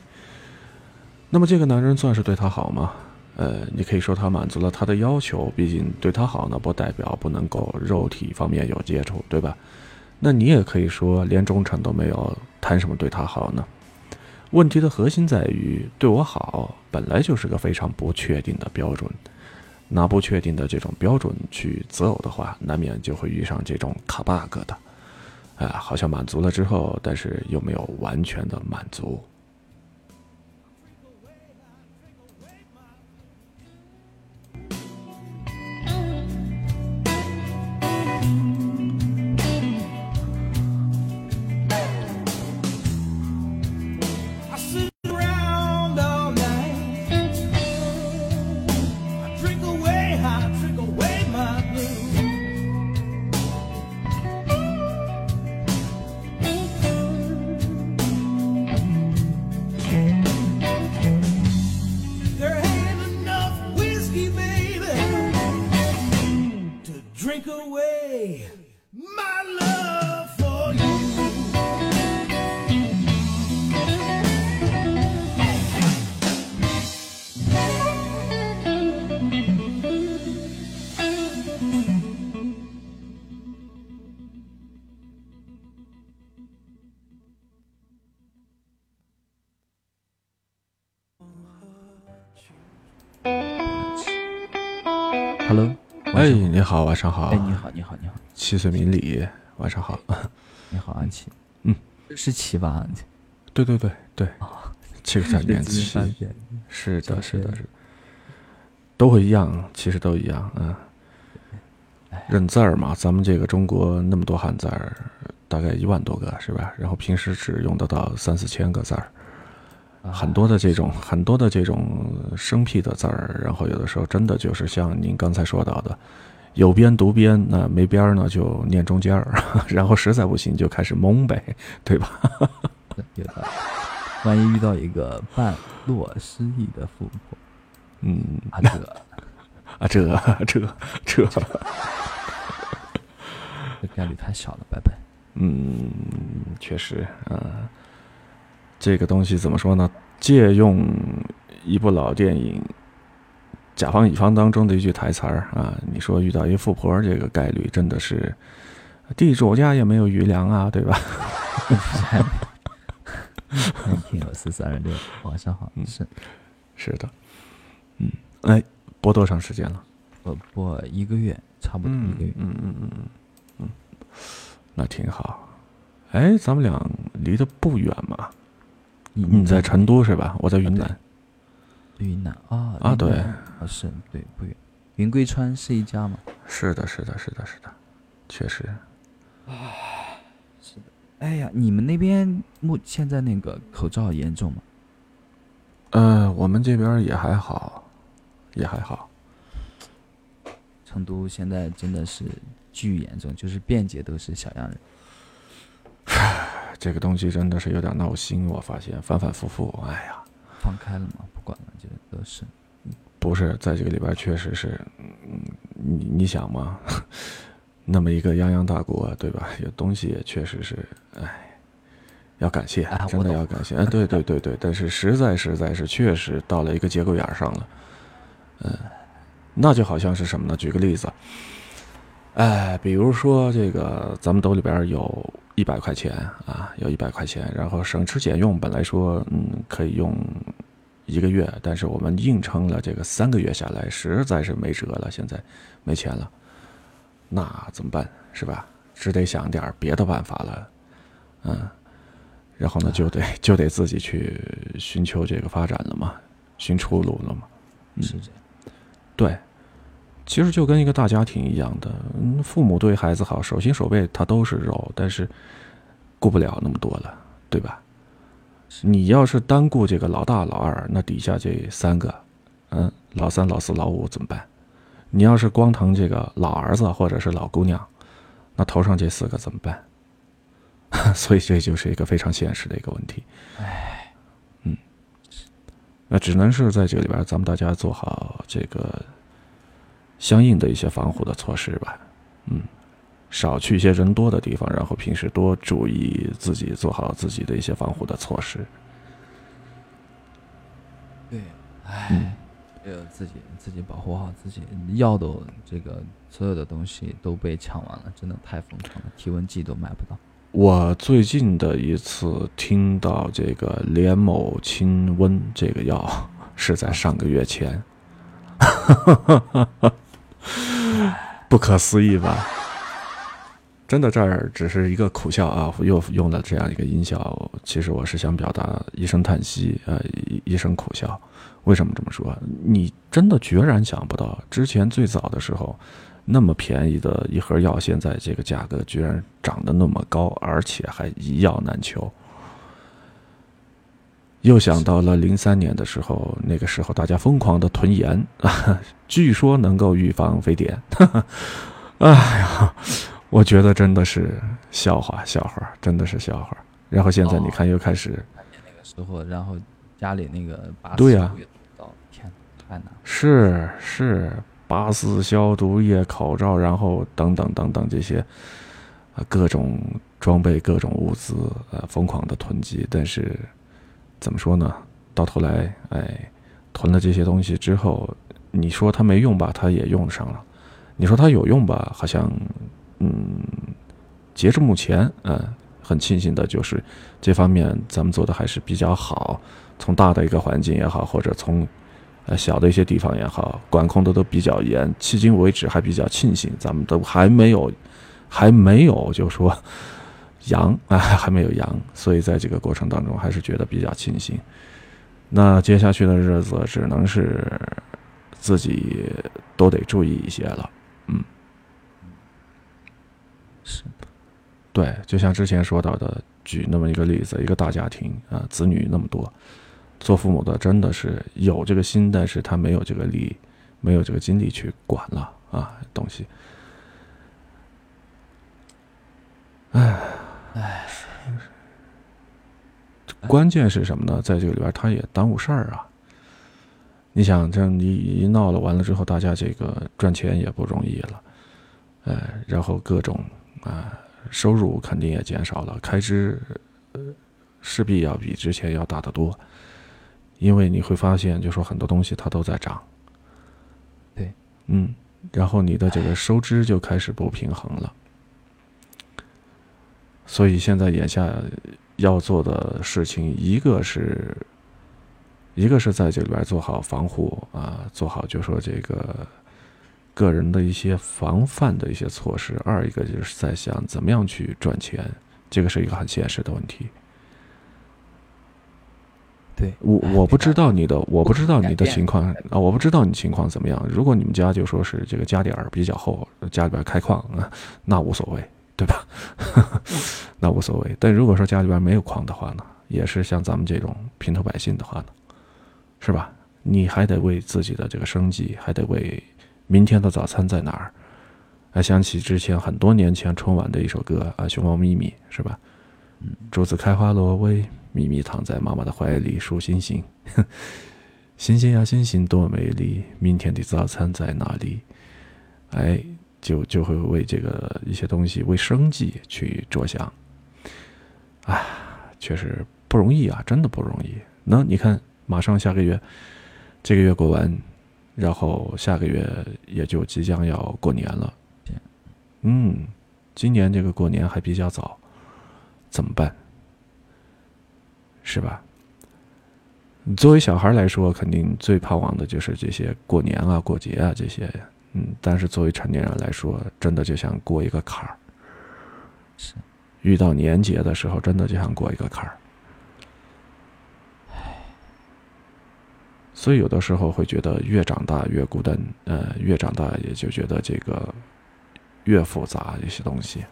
那么这个男人算是对他好吗？呃，你可以说他满足了他的要求，毕竟对他好呢，不代表不能够肉体方面有接触，对吧？那你也可以说，连忠诚都没有，谈什么对他好呢？问题的核心在于，对我好本来就是个非常不确定的标准，拿不确定的这种标准去择偶的话，难免就会遇上这种卡 bug 的，哎，好像满足了之后，但是又没有完全的满足。drink away my love. 你好，晚上好。哎，你好，你好，你好。七岁明理，晚上好。你好，安琪。嗯，是七吧？对对对对。七个三点 [LAUGHS] 七。是的，是的，是。都会一样，其实都一样，嗯。认字儿嘛，咱们这个中国那么多汉字儿，大概一万多个，是吧？然后平时只用得到三四千个字儿，很多的这种很多的这种生僻的字儿，然后有的时候真的就是像您刚才说到的，有边读边，那没边儿呢就念中间儿，[LAUGHS] 然后实在不行就开始蒙呗，对吧？[LAUGHS] 万一遇到一个半落失忆的富婆，嗯，啊这，啊这这这。这概率太小了，拜拜。嗯，确实，嗯，这个东西怎么说呢？借用一部老电影《甲方乙方》当中的一句台词儿啊，你说遇到一富婆，这个概率真的是地主家也没有余粮啊，对吧？听有四三二六，晚上好，是是的，嗯，哎，播多长时间了？我播一个月，差不多一个月，嗯嗯嗯嗯。那挺好，哎，咱们俩离得不远嘛。你在成都是吧？我在云南。云南啊啊，对，啊是，对，不远。云贵川是一家吗？是的，是的，是的，是的，确实。啊，是的。哎呀，你们那边目现在那个口罩严重吗？呃，我们这边也还好，也还好。成都现在真的是。巨严重，就是便捷都是小洋人。这个东西真的是有点闹心，我发现反反复复，哎呀，放开了嘛，不管了，就都是。不是在这个里边，确实是，嗯，你你想嘛，[LAUGHS] 那么一个泱泱大国，对吧？有东西也确实是，哎，要感谢，真的要感谢。哎，对对对对，但是实在实在是确实到了一个节骨眼上了，嗯，那就好像是什么呢？举个例子。哎，比如说这个，咱们兜里边有一百块钱啊，有一百块钱，然后省吃俭用，本来说嗯可以用一个月，但是我们硬撑了这个三个月下来，实在是没辙了，现在没钱了，那怎么办？是吧？只得想点别的办法了，嗯，然后呢，就得就得自己去寻求这个发展了嘛，寻出路了嘛，是这样，对。其实就跟一个大家庭一样的，父母对孩子好，手心手背他都是肉，但是顾不了那么多了，对吧？你要是单顾这个老大老二，那底下这三个，嗯，老三老四老五怎么办？你要是光疼这个老儿子或者是老姑娘，那头上这四个怎么办？[LAUGHS] 所以这就是一个非常现实的一个问题。唉，嗯，那只能是在这里边，咱们大家做好这个。相应的一些防护的措施吧，嗯，少去一些人多的地方，然后平时多注意自己，做好自己的一些防护的措施。对，唉，要自己自己保护好自己，药都这个所有的东西都被抢完了，真的太疯狂了，体温计都买不到。我最近的一次听到这个连某清瘟这个药是在上个月前。[LAUGHS] 不可思议吧？真的，这儿只是一个苦笑啊，又用了这样一个音效。其实我是想表达一声叹息，呃，一声苦笑。为什么这么说？你真的决然想不到，之前最早的时候，那么便宜的一盒药，现在这个价格居然涨得那么高，而且还一药难求。又想到了零三年的时候，那个时候大家疯狂的囤盐，[LAUGHS] 据说能够预防非典。[LAUGHS] 哎呀，我觉得真的是笑话，笑话，真的是笑话。然后现在你看又开始，那个时候，然后家里那个对呀，天，太难。是是，八四消毒液、口罩，然后等等等等这些，啊，各种装备、各种物资，呃，疯狂的囤积，但是。怎么说呢？到头来，哎，囤了这些东西之后，你说它没用吧，它也用上了；你说它有用吧，好像，嗯，截至目前，嗯，很庆幸的就是这方面咱们做的还是比较好。从大的一个环境也好，或者从，呃，小的一些地方也好，管控的都比较严。迄今为止还比较庆幸，咱们都还没有，还没有就说阳啊，还没有阳，所以在这个过程当中还是觉得比较庆幸。那接下去的日子只能是自己都得注意一些了，是，对，就像之前说到的，举那么一个例子，一个大家庭啊，子女那么多，做父母的真的是有这个心，但是他没有这个力，没有这个精力去管了啊，东西，哎，哎。关键是什么呢？在这个里边，他也耽误事儿啊。你想，这样你一闹了，完了之后，大家这个赚钱也不容易了，呃，然后各种啊收入肯定也减少了，开支呃势必要比之前要大得多。因为你会发现，就说很多东西它都在涨。对，嗯，然后你的这个收支就开始不平衡了。所以现在眼下。要做的事情，一个是，一个是在这里边做好防护啊，做好就说这个个人的一些防范的一些措施；二一个就是在想怎么样去赚钱，这个是一个很现实的问题。对我我不知道你的，我不知道你的情况啊，我不知道你情况怎么样。如果你们家就说是这个家底儿比较厚，家里边开矿啊，那无所谓。对吧？[LAUGHS] 那无所谓。但如果说家里边没有矿的话呢，也是像咱们这种平头百姓的话呢，是吧？你还得为自己的这个生计，还得为明天的早餐在哪儿？还想起之前很多年前春晚的一首歌啊，《熊猫咪咪》是吧？竹子开花落微，咪咪躺在妈妈的怀里数星星，[LAUGHS] 星星呀星星多美丽，明天的早餐在哪里？哎。就就会为这个一些东西为生计去着想，啊，确实不容易啊，真的不容易。那你看，马上下个月，这个月过完，然后下个月也就即将要过年了。嗯，今年这个过年还比较早，怎么办？是吧？作为小孩来说，肯定最盼望的就是这些过年啊、过节啊这些。嗯，但是作为成年人来说，真的就想过一个坎儿。是，遇到年节的时候，真的就想过一个坎儿。所以有的时候会觉得越长大越孤单，呃，越长大也就觉得这个越复杂一些东西。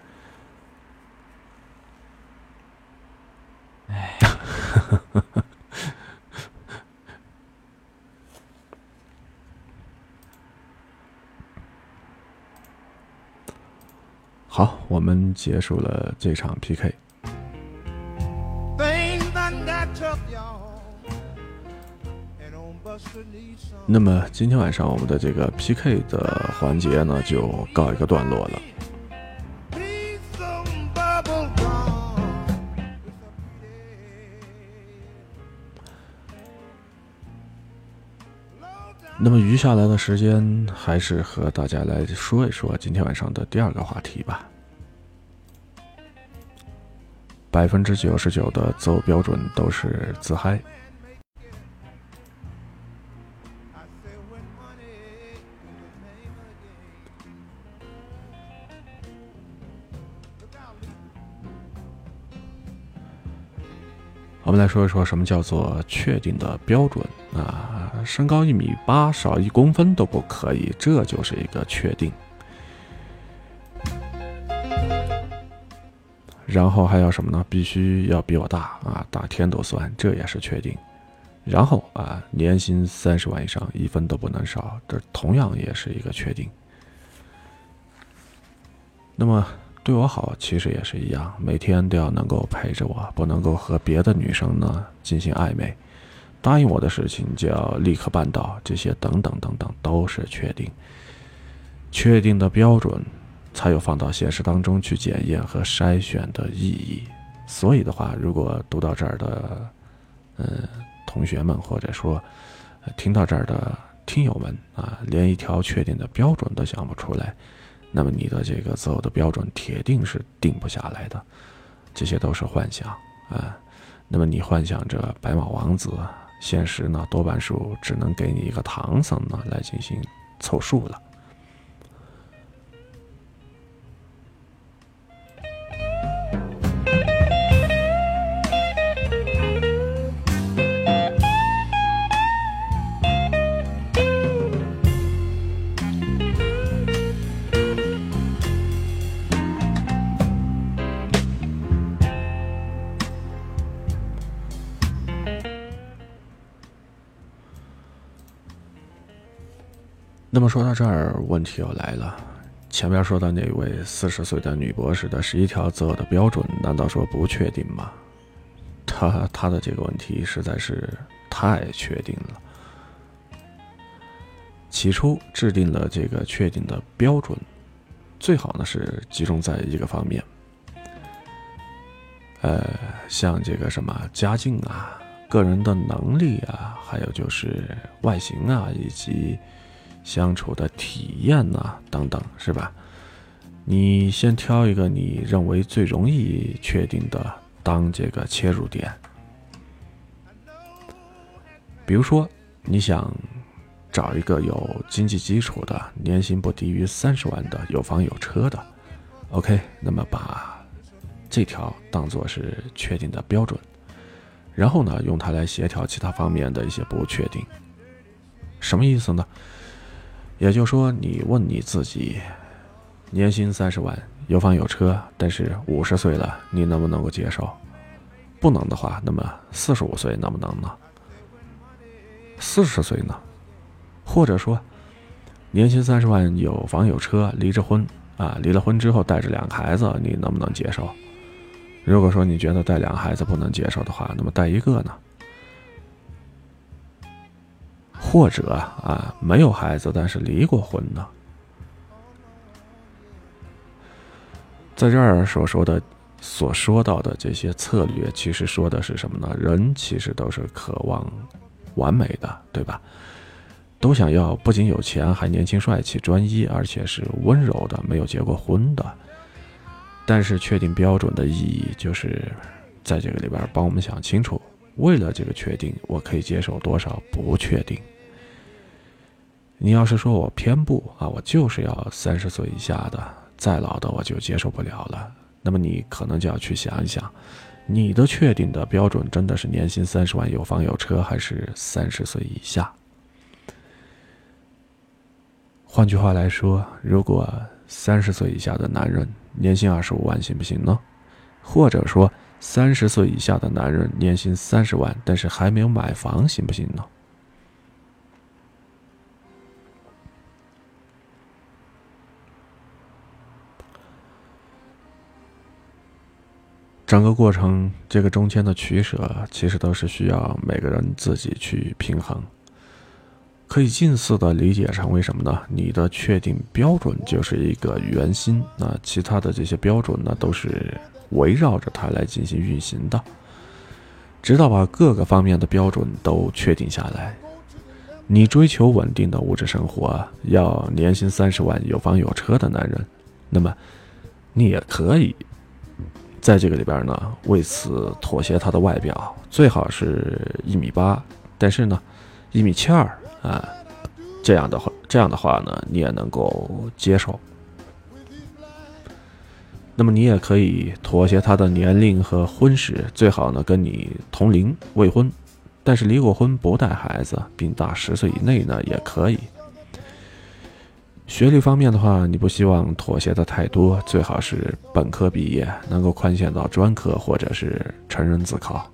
哎。[LAUGHS] 好，我们结束了这场 PK。那么今天晚上我们的这个 PK 的环节呢，就告一个段落了。那么余下来的时间，还是和大家来说一说今天晚上的第二个话题吧。百分之九十九的择偶标准都是自嗨。我们来说一说什么叫做确定的标准啊？身高一米八，少一公分都不可以，这就是一个确定。然后还要什么呢？必须要比我大啊，大天都算，这也是确定。然后啊，年薪三十万以上，一分都不能少，这同样也是一个确定。那么对我好，其实也是一样，每天都要能够陪着我，不能够和别的女生呢进行暧昧。答应我的事情就要立刻办到，这些等等等等都是确定、确定的标准，才有放到现实当中去检验和筛选的意义。所以的话，如果读到这儿的，嗯，同学们或者说听到这儿的听友们啊，连一条确定的标准都想不出来，那么你的这个择偶的标准铁定是定不下来的。这些都是幻想啊。那么你幻想着白马王子。现实呢多半数只能给你一个唐僧呢来进行凑数了。那么说到这儿，问题又来了。前面说的那位四十岁的女博士的十一条择偶的标准，难道说不确定吗？他他的这个问题实在是太确定了。起初制定了这个确定的标准，最好呢是集中在一个方面，呃，像这个什么家境啊、个人的能力啊，还有就是外形啊，以及。相处的体验呐，等等，是吧？你先挑一个你认为最容易确定的当这个切入点。比如说，你想找一个有经济基础的、年薪不低于三十万的、有房有车的，OK，那么把这条当做是确定的标准，然后呢，用它来协调其他方面的一些不确定。什么意思呢？也就说，你问你自己，年薪三十万，有房有车，但是五十岁了，你能不能够接受？不能的话，那么四十五岁能不能呢？四十岁呢？或者说，年薪三十万，有房有车，离着婚啊，离了婚之后带着两个孩子，你能不能接受？如果说你觉得带两个孩子不能接受的话，那么带一个呢？或者啊，没有孩子，但是离过婚呢。在这儿所说的、所说到的这些策略，其实说的是什么呢？人其实都是渴望完美的，对吧？都想要不仅有钱，还年轻、帅气、专一，而且是温柔的，没有结过婚的。但是确定标准的意义，就是在这个里边帮我们想清楚：为了这个确定，我可以接受多少不确定。你要是说我偏不啊，我就是要三十岁以下的，再老的我就接受不了了。那么你可能就要去想一想，你的确定的标准真的是年薪三十万、有房有车，还是三十岁以下？换句话来说，如果三十岁以下的男人年薪二十五万，行不行呢？或者说三十岁以下的男人年薪三十万，但是还没有买房，行不行呢？整个过程，这个中间的取舍，其实都是需要每个人自己去平衡。可以近似的理解成为什么呢？你的确定标准就是一个圆心，那其他的这些标准呢，都是围绕着它来进行运行的，直到把各个方面的标准都确定下来。你追求稳定的物质生活，要年薪三十万、有房有车的男人，那么你也可以。在这个里边呢，为此妥协他的外表，最好是一米八，但是呢，一米七二啊，这样的话，这样的话呢，你也能够接受。那么你也可以妥协他的年龄和婚史，最好呢跟你同龄未婚，但是离过婚不带孩子，并大十岁以内呢也可以。学历方面的话，你不希望妥协的太多，最好是本科毕业，能够宽限到专科或者是成人自考，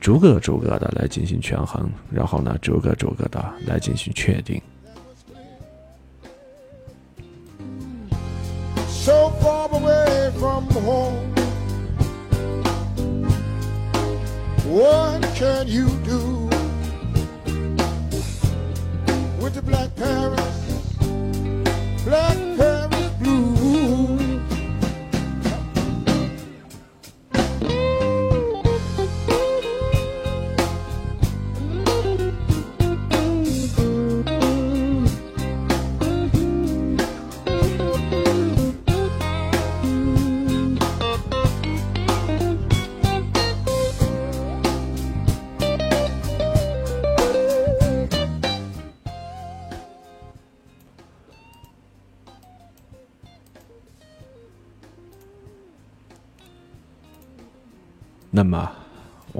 逐个逐个的来进行权衡，然后呢，逐个逐个的来进行确定。home. What can you do with the black parents? Black parents.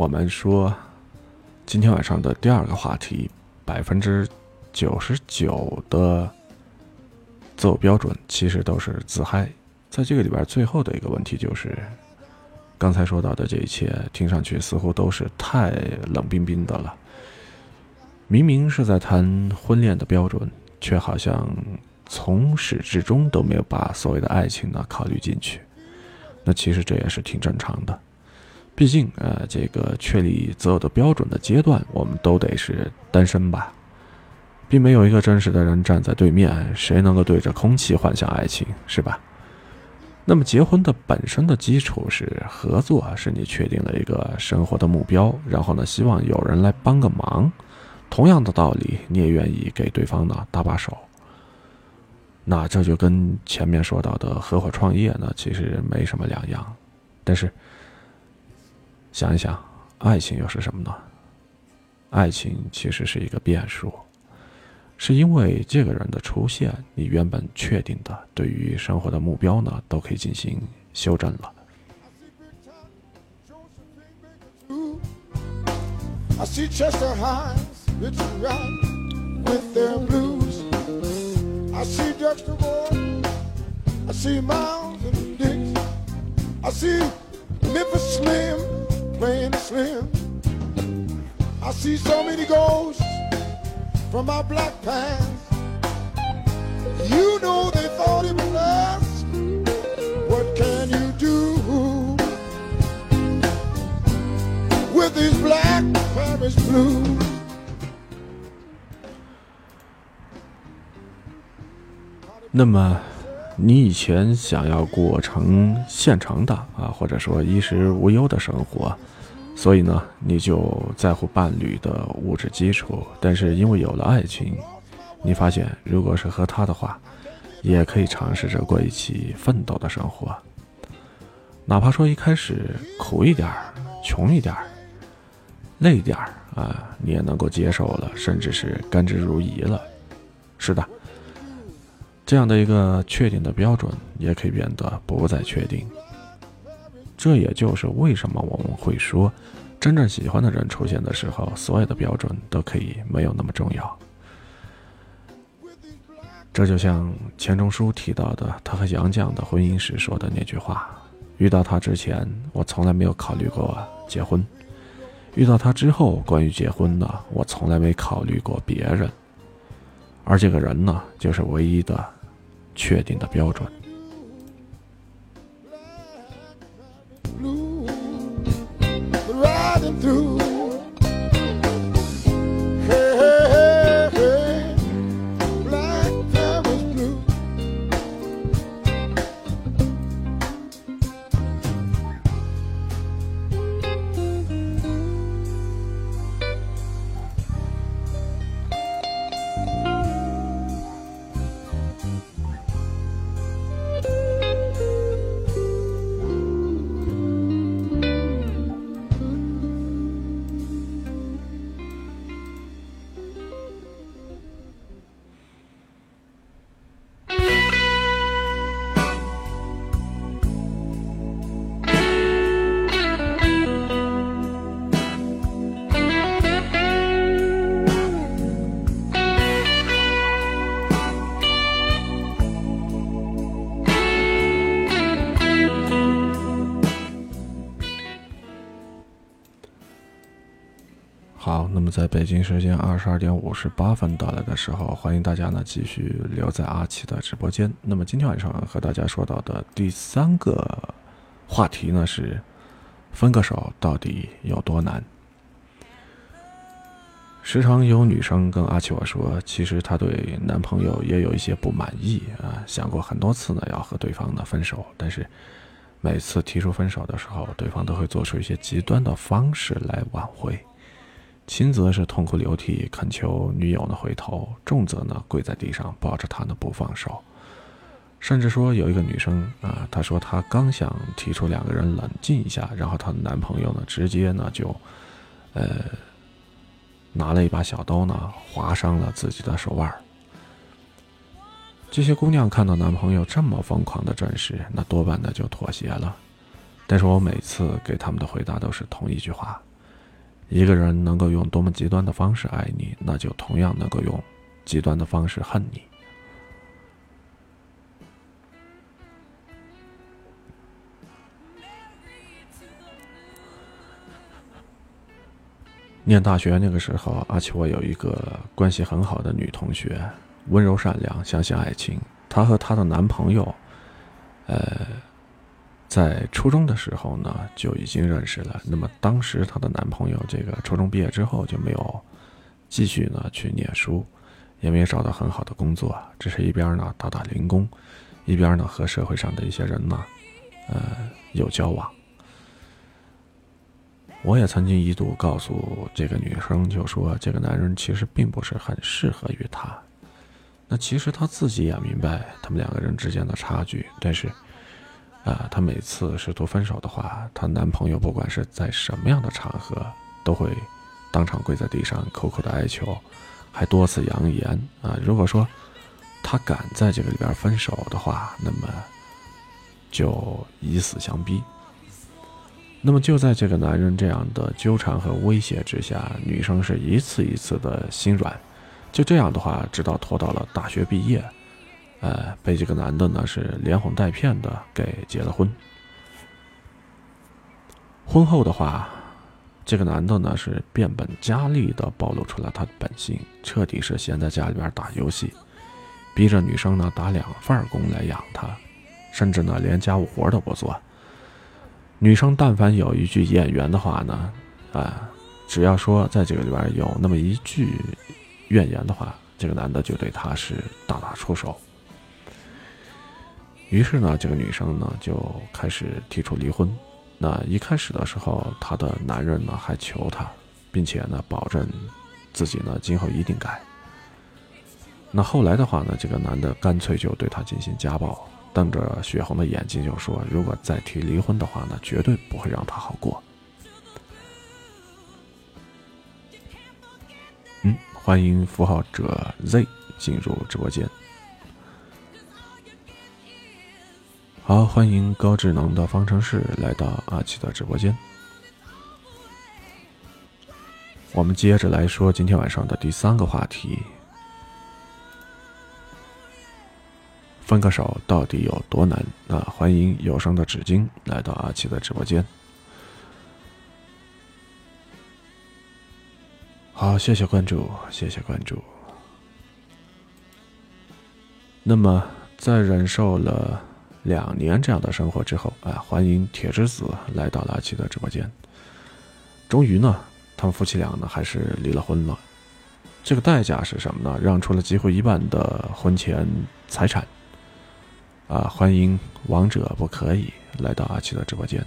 我们说，今天晚上的第二个话题，百分之九十九的择偶标准其实都是自嗨。在这个里边，最后的一个问题就是，刚才说到的这一切，听上去似乎都是太冷冰冰的了。明明是在谈婚恋的标准，却好像从始至终都没有把所谓的爱情呢考虑进去。那其实这也是挺正常的。毕竟，呃，这个确立择偶的标准的阶段，我们都得是单身吧，并没有一个真实的人站在对面，谁能够对着空气幻想爱情，是吧？那么，结婚的本身的基础是合作，是你确定了一个生活的目标，然后呢，希望有人来帮个忙。同样的道理，你也愿意给对方呢搭把手。那这就跟前面说到的合伙创业呢，其实没什么两样，但是。想一想，爱情又是什么呢？爱情其实是一个变数，是因为这个人的出现，你原本确定的对于生活的目标呢，都可以进行修正了。Playing slim. I see so many ghosts from my black past. You know they thought it was us. What can you do with these black Paris blues? 那么，你以前想要过成现成的啊，或者说衣食无忧的生活，所以呢，你就在乎伴侣的物质基础。但是因为有了爱情，你发现如果是和他的话，也可以尝试着过一起奋斗的生活。哪怕说一开始苦一点儿、穷一点儿、累一点儿啊，你也能够接受了，甚至是甘之如饴了。是的。这样的一个确定的标准，也可以变得不再确定。这也就是为什么我们会说，真正喜欢的人出现的时候，所有的标准都可以没有那么重要。这就像钱钟书提到的，他和杨绛的婚姻时说的那句话：“遇到他之前，我从来没有考虑过结婚；遇到他之后，关于结婚的，我从来没考虑过别人。而这个人呢，就是唯一的。”确定的标准。在北京时间二十二点五十八分到来的时候，欢迎大家呢继续留在阿奇的直播间。那么今天晚上和大家说到的第三个话题呢是分个手到底有多难？时常有女生跟阿奇我说，其实她对男朋友也有一些不满意啊，想过很多次呢要和对方呢分手，但是每次提出分手的时候，对方都会做出一些极端的方式来挽回。轻则是痛哭流涕恳求女友呢回头，重则呢跪在地上抱着她呢不放手，甚至说有一个女生啊，她说她刚想提出两个人冷静一下，然后她的男朋友呢直接呢就，呃，拿了一把小刀呢划伤了自己的手腕。这些姑娘看到男朋友这么疯狂的阵势，那多半呢就妥协了。但是我每次给他们的回答都是同一句话：一个人能够用多么极端的方式爱你，那就同样能够用极端的方式恨你。念大学那个时候，而且我有一个关系很好的女同学，温柔善良，相信爱情。她和她的男朋友，呃，在初中的时候呢就已经认识了。那么当时她的男朋友这个初中毕业之后就没有继续呢去念书，也没有找到很好的工作，只是一边呢打打零工，一边呢和社会上的一些人呢，呃，有交往。我也曾经一度告诉这个女生，就说这个男人其实并不是很适合于她。那其实她自己也明白他们两个人之间的差距，但是，啊，她每次试图分手的话，她男朋友不管是在什么样的场合，都会当场跪在地上苦苦的哀求，还多次扬言啊，如果说她敢在这个里边分手的话，那么就以死相逼。那么就在这个男人这样的纠缠和威胁之下，女生是一次一次的心软。就这样的话，直到拖到了大学毕业，呃，被这个男的呢是连哄带骗的给结了婚。婚后的话，这个男的呢是变本加厉的暴露出了他的本性，彻底是闲在家里边打游戏，逼着女生呢打两份工来养他，甚至呢连家务活都不做。女生但凡有一句演员的话呢，啊，只要说在这个里边有那么一句怨言的话，这个男的就对她是大打出手。于是呢，这个女生呢就开始提出离婚。那一开始的时候，她的男人呢还求她，并且呢保证自己呢今后一定改。那后来的话呢，这个男的干脆就对她进行家暴。瞪着血红的眼睛就说：“如果再提离婚的话呢，绝对不会让她好过。”嗯，欢迎符号者 Z 进入直播间。好，欢迎高智能的方程式来到阿奇的直播间。我们接着来说今天晚上的第三个话题。分个手到底有多难？啊，欢迎有声的纸巾来到阿奇的直播间。好，谢谢关注，谢谢关注。那么，在忍受了两年这样的生活之后，啊，欢迎铁之子来到了阿奇的直播间。终于呢，他们夫妻俩呢还是离了婚了。这个代价是什么呢？让出了几乎一半的婚前财产。啊，欢迎王者不可以来到阿奇的直播间。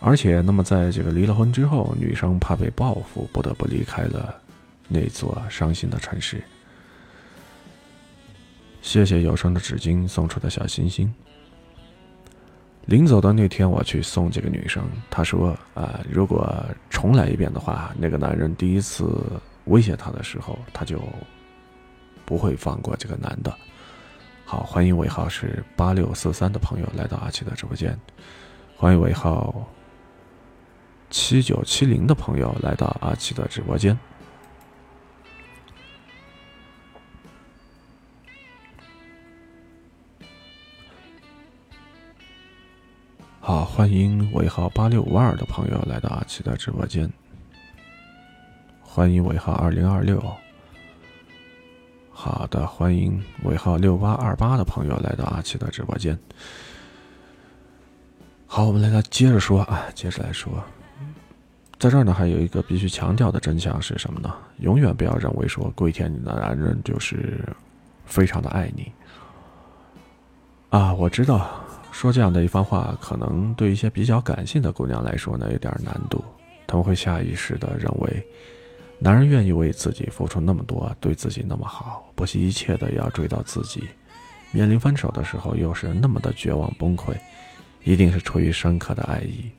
而且，那么在这个离了婚之后，女生怕被报复，不得不离开了那座伤心的城市。谢谢有声的纸巾送出的小心心。临走的那天，我去送这个女生，她说：“啊，如果重来一遍的话，那个男人第一次威胁她的时候，她就不会放过这个男的。”好，欢迎尾号是八六四三的朋友来到阿奇的直播间。欢迎尾号七九七零的朋友来到阿奇的直播间。好，欢迎尾号八六五二的朋友来到阿奇的直播间。欢迎尾号二零二六。好的，欢迎尾号六八二八的朋友来到阿奇的直播间。好，我们来接着说啊，接着来说，在这儿呢，还有一个必须强调的真相是什么呢？永远不要认为说跪舔你的男人就是非常的爱你啊！我知道说这样的一番话，可能对一些比较感性的姑娘来说呢，有点难度，他们会下意识的认为。男人愿意为自己付出那么多，对自己那么好，不惜一切的要追到自己，面临分手的时候又是那么的绝望崩溃，一定是出于深刻的爱意。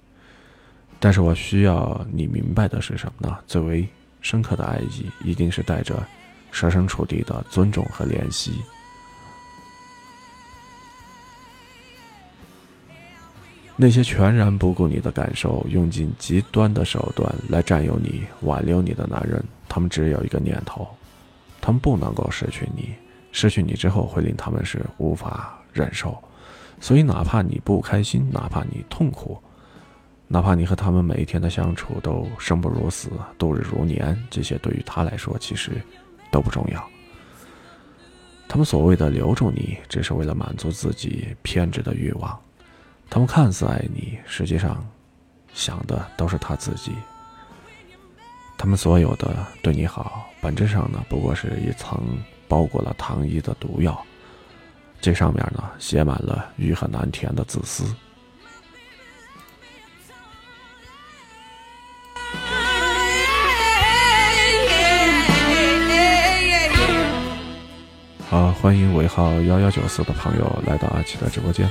但是我需要你明白的是什么呢？最为深刻的爱意，一定是带着设身处地的尊重和怜惜。那些全然不顾你的感受，用尽极端的手段来占有你、挽留你的男人，他们只有一个念头：他们不能够失去你。失去你之后，会令他们是无法忍受。所以，哪怕你不开心，哪怕你痛苦，哪怕你和他们每一天的相处都生不如死、度日如年，这些对于他来说其实都不重要。他们所谓的留住你，只是为了满足自己偏执的欲望。他们看似爱你，实际上想的都是他自己。他们所有的对你好，本质上呢，不过是一层包裹了糖衣的毒药。这上面呢，写满了欲壑难填的自私。好，欢迎尾号幺幺九四的朋友来到阿奇的直播间。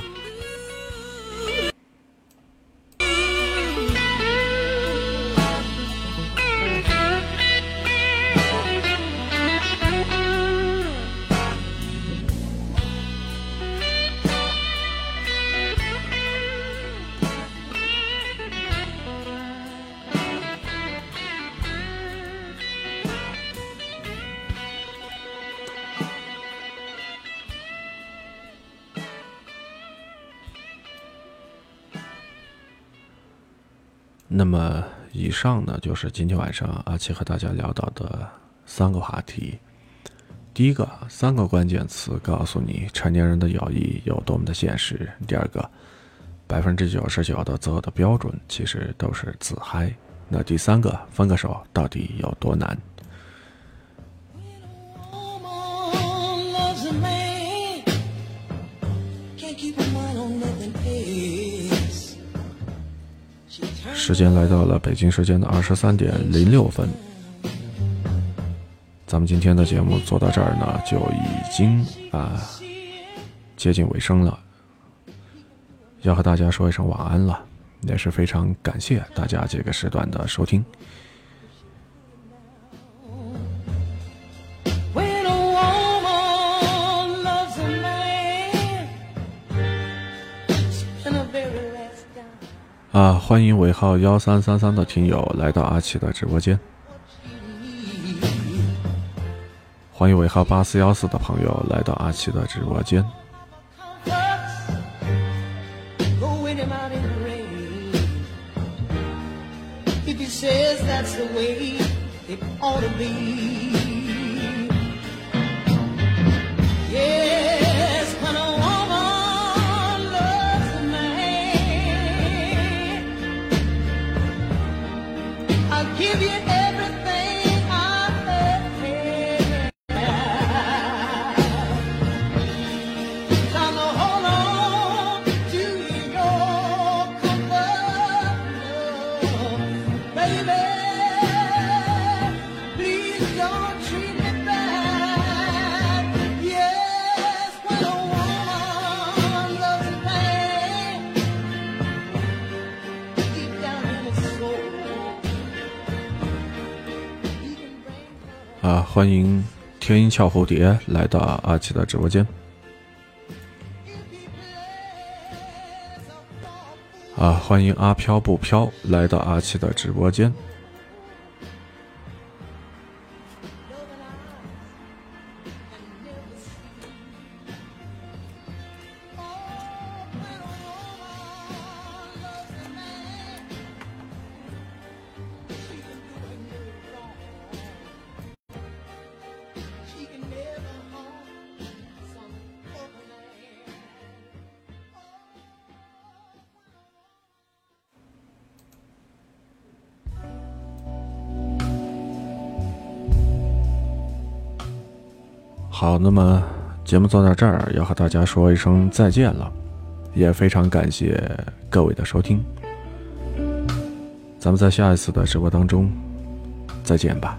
那么，以上呢就是今天晚上阿奇和大家聊到的三个话题。第一个，三个关键词告诉你成年人的友谊有多么的现实。第二个，百分之九十九的择偶的标准其实都是自嗨。那第三个，分个手到底有多难？时间来到了北京时间的二十三点零六分，咱们今天的节目做到这儿呢，就已经啊接近尾声了，要和大家说一声晚安了，也是非常感谢大家这个时段的收听。啊，欢迎尾号幺三三三的听友来到阿奇的直播间。欢迎尾号八四幺四的朋友来到阿奇的直播间。俏蝴蝶来到阿七的直播间。啊，欢迎阿飘不飘来到阿七的直播间。好，那么节目做到这儿，要和大家说一声再见了，也非常感谢各位的收听，咱们在下一次的直播当中再见吧。